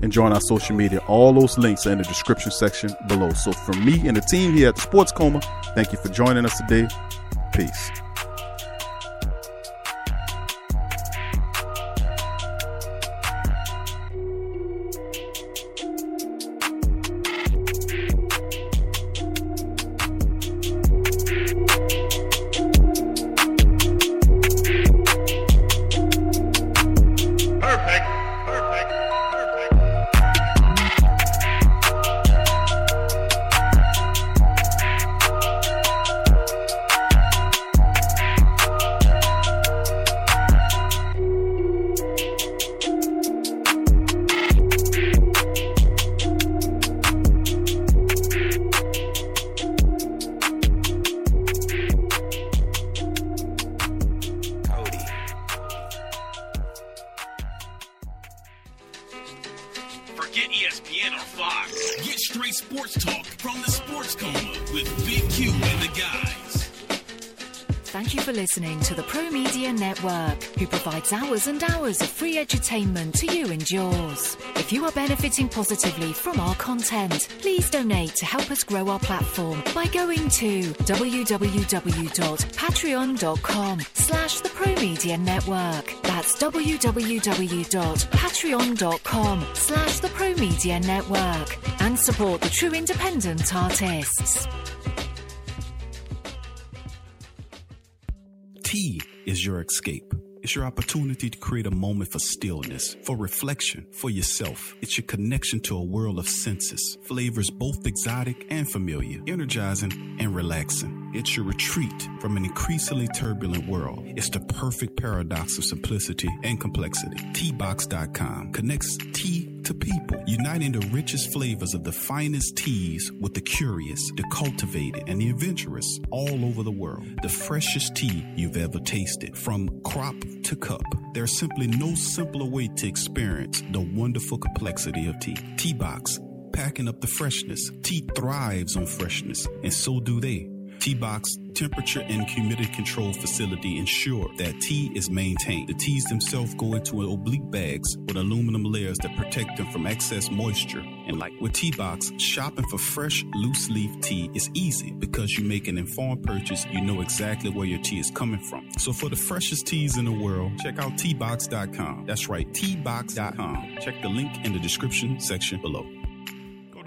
and join our social media. All those links are in the description section below. So, from me and the team here at the Sports Coma, thank you for joining us today. Peace. Edutainment to you and yours. If you are benefiting positively from our content, please donate to help us grow our platform by going to www.patreon.com slash the Network. That's www.patreon.com slash the Network and support the true independent artists. Tea is your escape. Your opportunity to create a moment for stillness, for reflection, for yourself. It's your connection to a world of senses, flavors both exotic and familiar, energizing and relaxing. It's your retreat from an increasingly turbulent world. It's the perfect paradox of simplicity and complexity. Teabox.com connects tea to people, uniting the richest flavors of the finest teas with the curious, the cultivated, and the adventurous all over the world. The freshest tea you've ever tasted, from crop to cup. There's simply no simpler way to experience the wonderful complexity of tea. Tea Box, packing up the freshness. Tea thrives on freshness, and so do they. Teabox temperature and humidity control facility ensure that tea is maintained. The teas themselves go into oblique bags with aluminum layers that protect them from excess moisture and like With Teabox, shopping for fresh, loose leaf tea is easy because you make an informed purchase. You know exactly where your tea is coming from. So for the freshest teas in the world, check out teabox.com. That's right, teabox.com. Check the link in the description section below.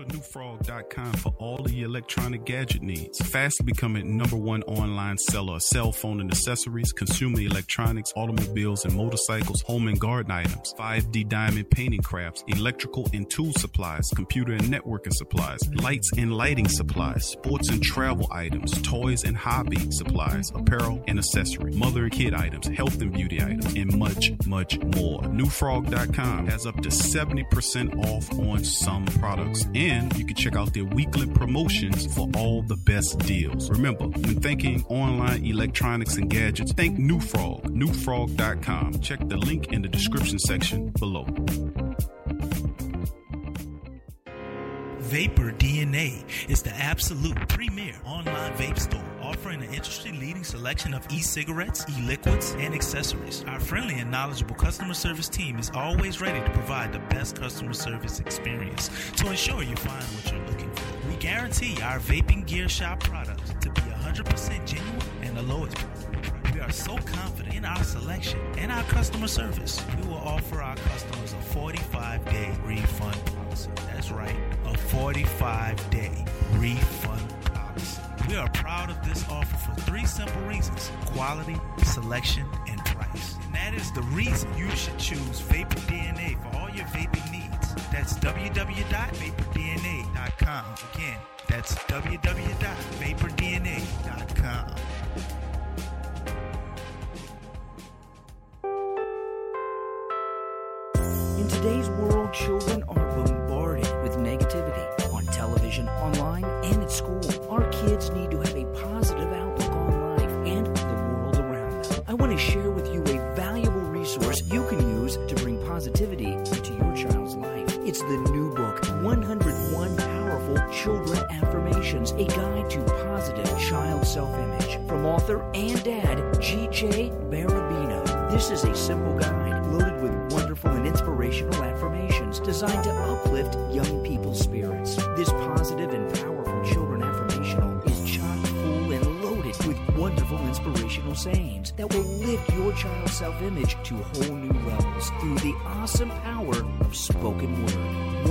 NewFrog.com for all of your electronic gadget needs. Fast becoming number one online seller of cell phone and accessories, consumer electronics, automobiles and motorcycles, home and garden items, 5D diamond painting crafts, electrical and tool supplies, computer and networking supplies, lights and lighting supplies, sports and travel items, toys and hobby supplies, apparel and accessory, mother and kid items, health and beauty items, and much, much more. NewFrog.com has up to 70% off on some products, and you can check out their weekly promotions for all the best deals. Remember, when thinking online electronics and gadgets, think New Frog. NewFrog.com. Check the link in the description section below. Vapor DNA is the absolute premier online vape store, offering an industry leading selection of e cigarettes, e liquids, and accessories. Our friendly and knowledgeable customer service team is always ready to provide the best customer service experience to ensure you find what you're looking for. We guarantee our vaping gear shop products to be 100% genuine and the lowest price. We are so confident in our selection and our customer service. We will offer our customers a 45 day refund policy. That's right, a 45 day refund. We are proud of this offer for three simple reasons quality, selection, and price. And that is the reason you should choose Vapor DNA for all your vaping needs. That's www.vapordna.com. Again, that's www.vapordna.com. In today's world, children are author and dad, G.J. Barabino. This is a simple guide loaded with wonderful and inspirational affirmations designed to uplift young people's spirits. This positive and powerful children affirmational is chock full and loaded with wonderful inspirational sayings that will lift your child's self image to whole new levels through the awesome power of spoken word.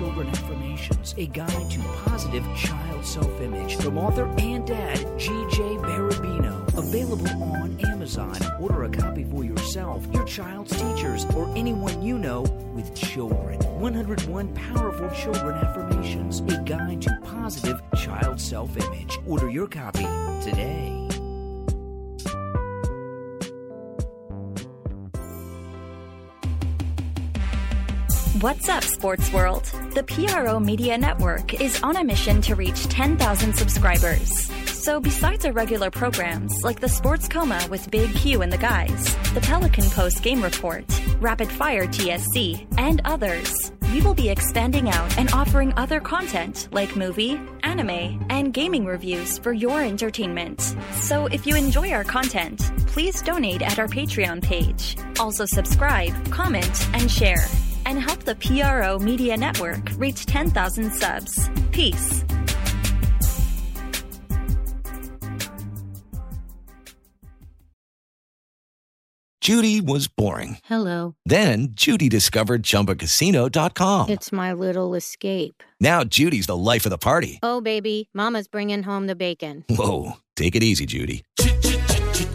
101 Powerful Children Affirmations, a guide to positive child self image from author and dad G.J. Barabino. Available on Amazon. Order a copy for yourself, your child's teachers, or anyone you know with children. 101 Powerful Children Affirmations, a guide to positive child self image. Order your copy today. What's up, Sports World? The PRO Media Network is on a mission to reach 10,000 subscribers. So, besides our regular programs like the Sports Coma with Big Q and the guys, the Pelican Post Game Report, Rapid Fire TSC, and others, we will be expanding out and offering other content like movie, anime, and gaming reviews for your entertainment. So, if you enjoy our content, please donate at our Patreon page. Also, subscribe, comment, and share and help the PRO Media Network reach 10,000 subs. Peace. Judy was boring. Hello. Then Judy discovered ChumbaCasino.com. It's my little escape. Now Judy's the life of the party. Oh, baby, Mama's bringing home the bacon. Whoa, take it easy, Judy.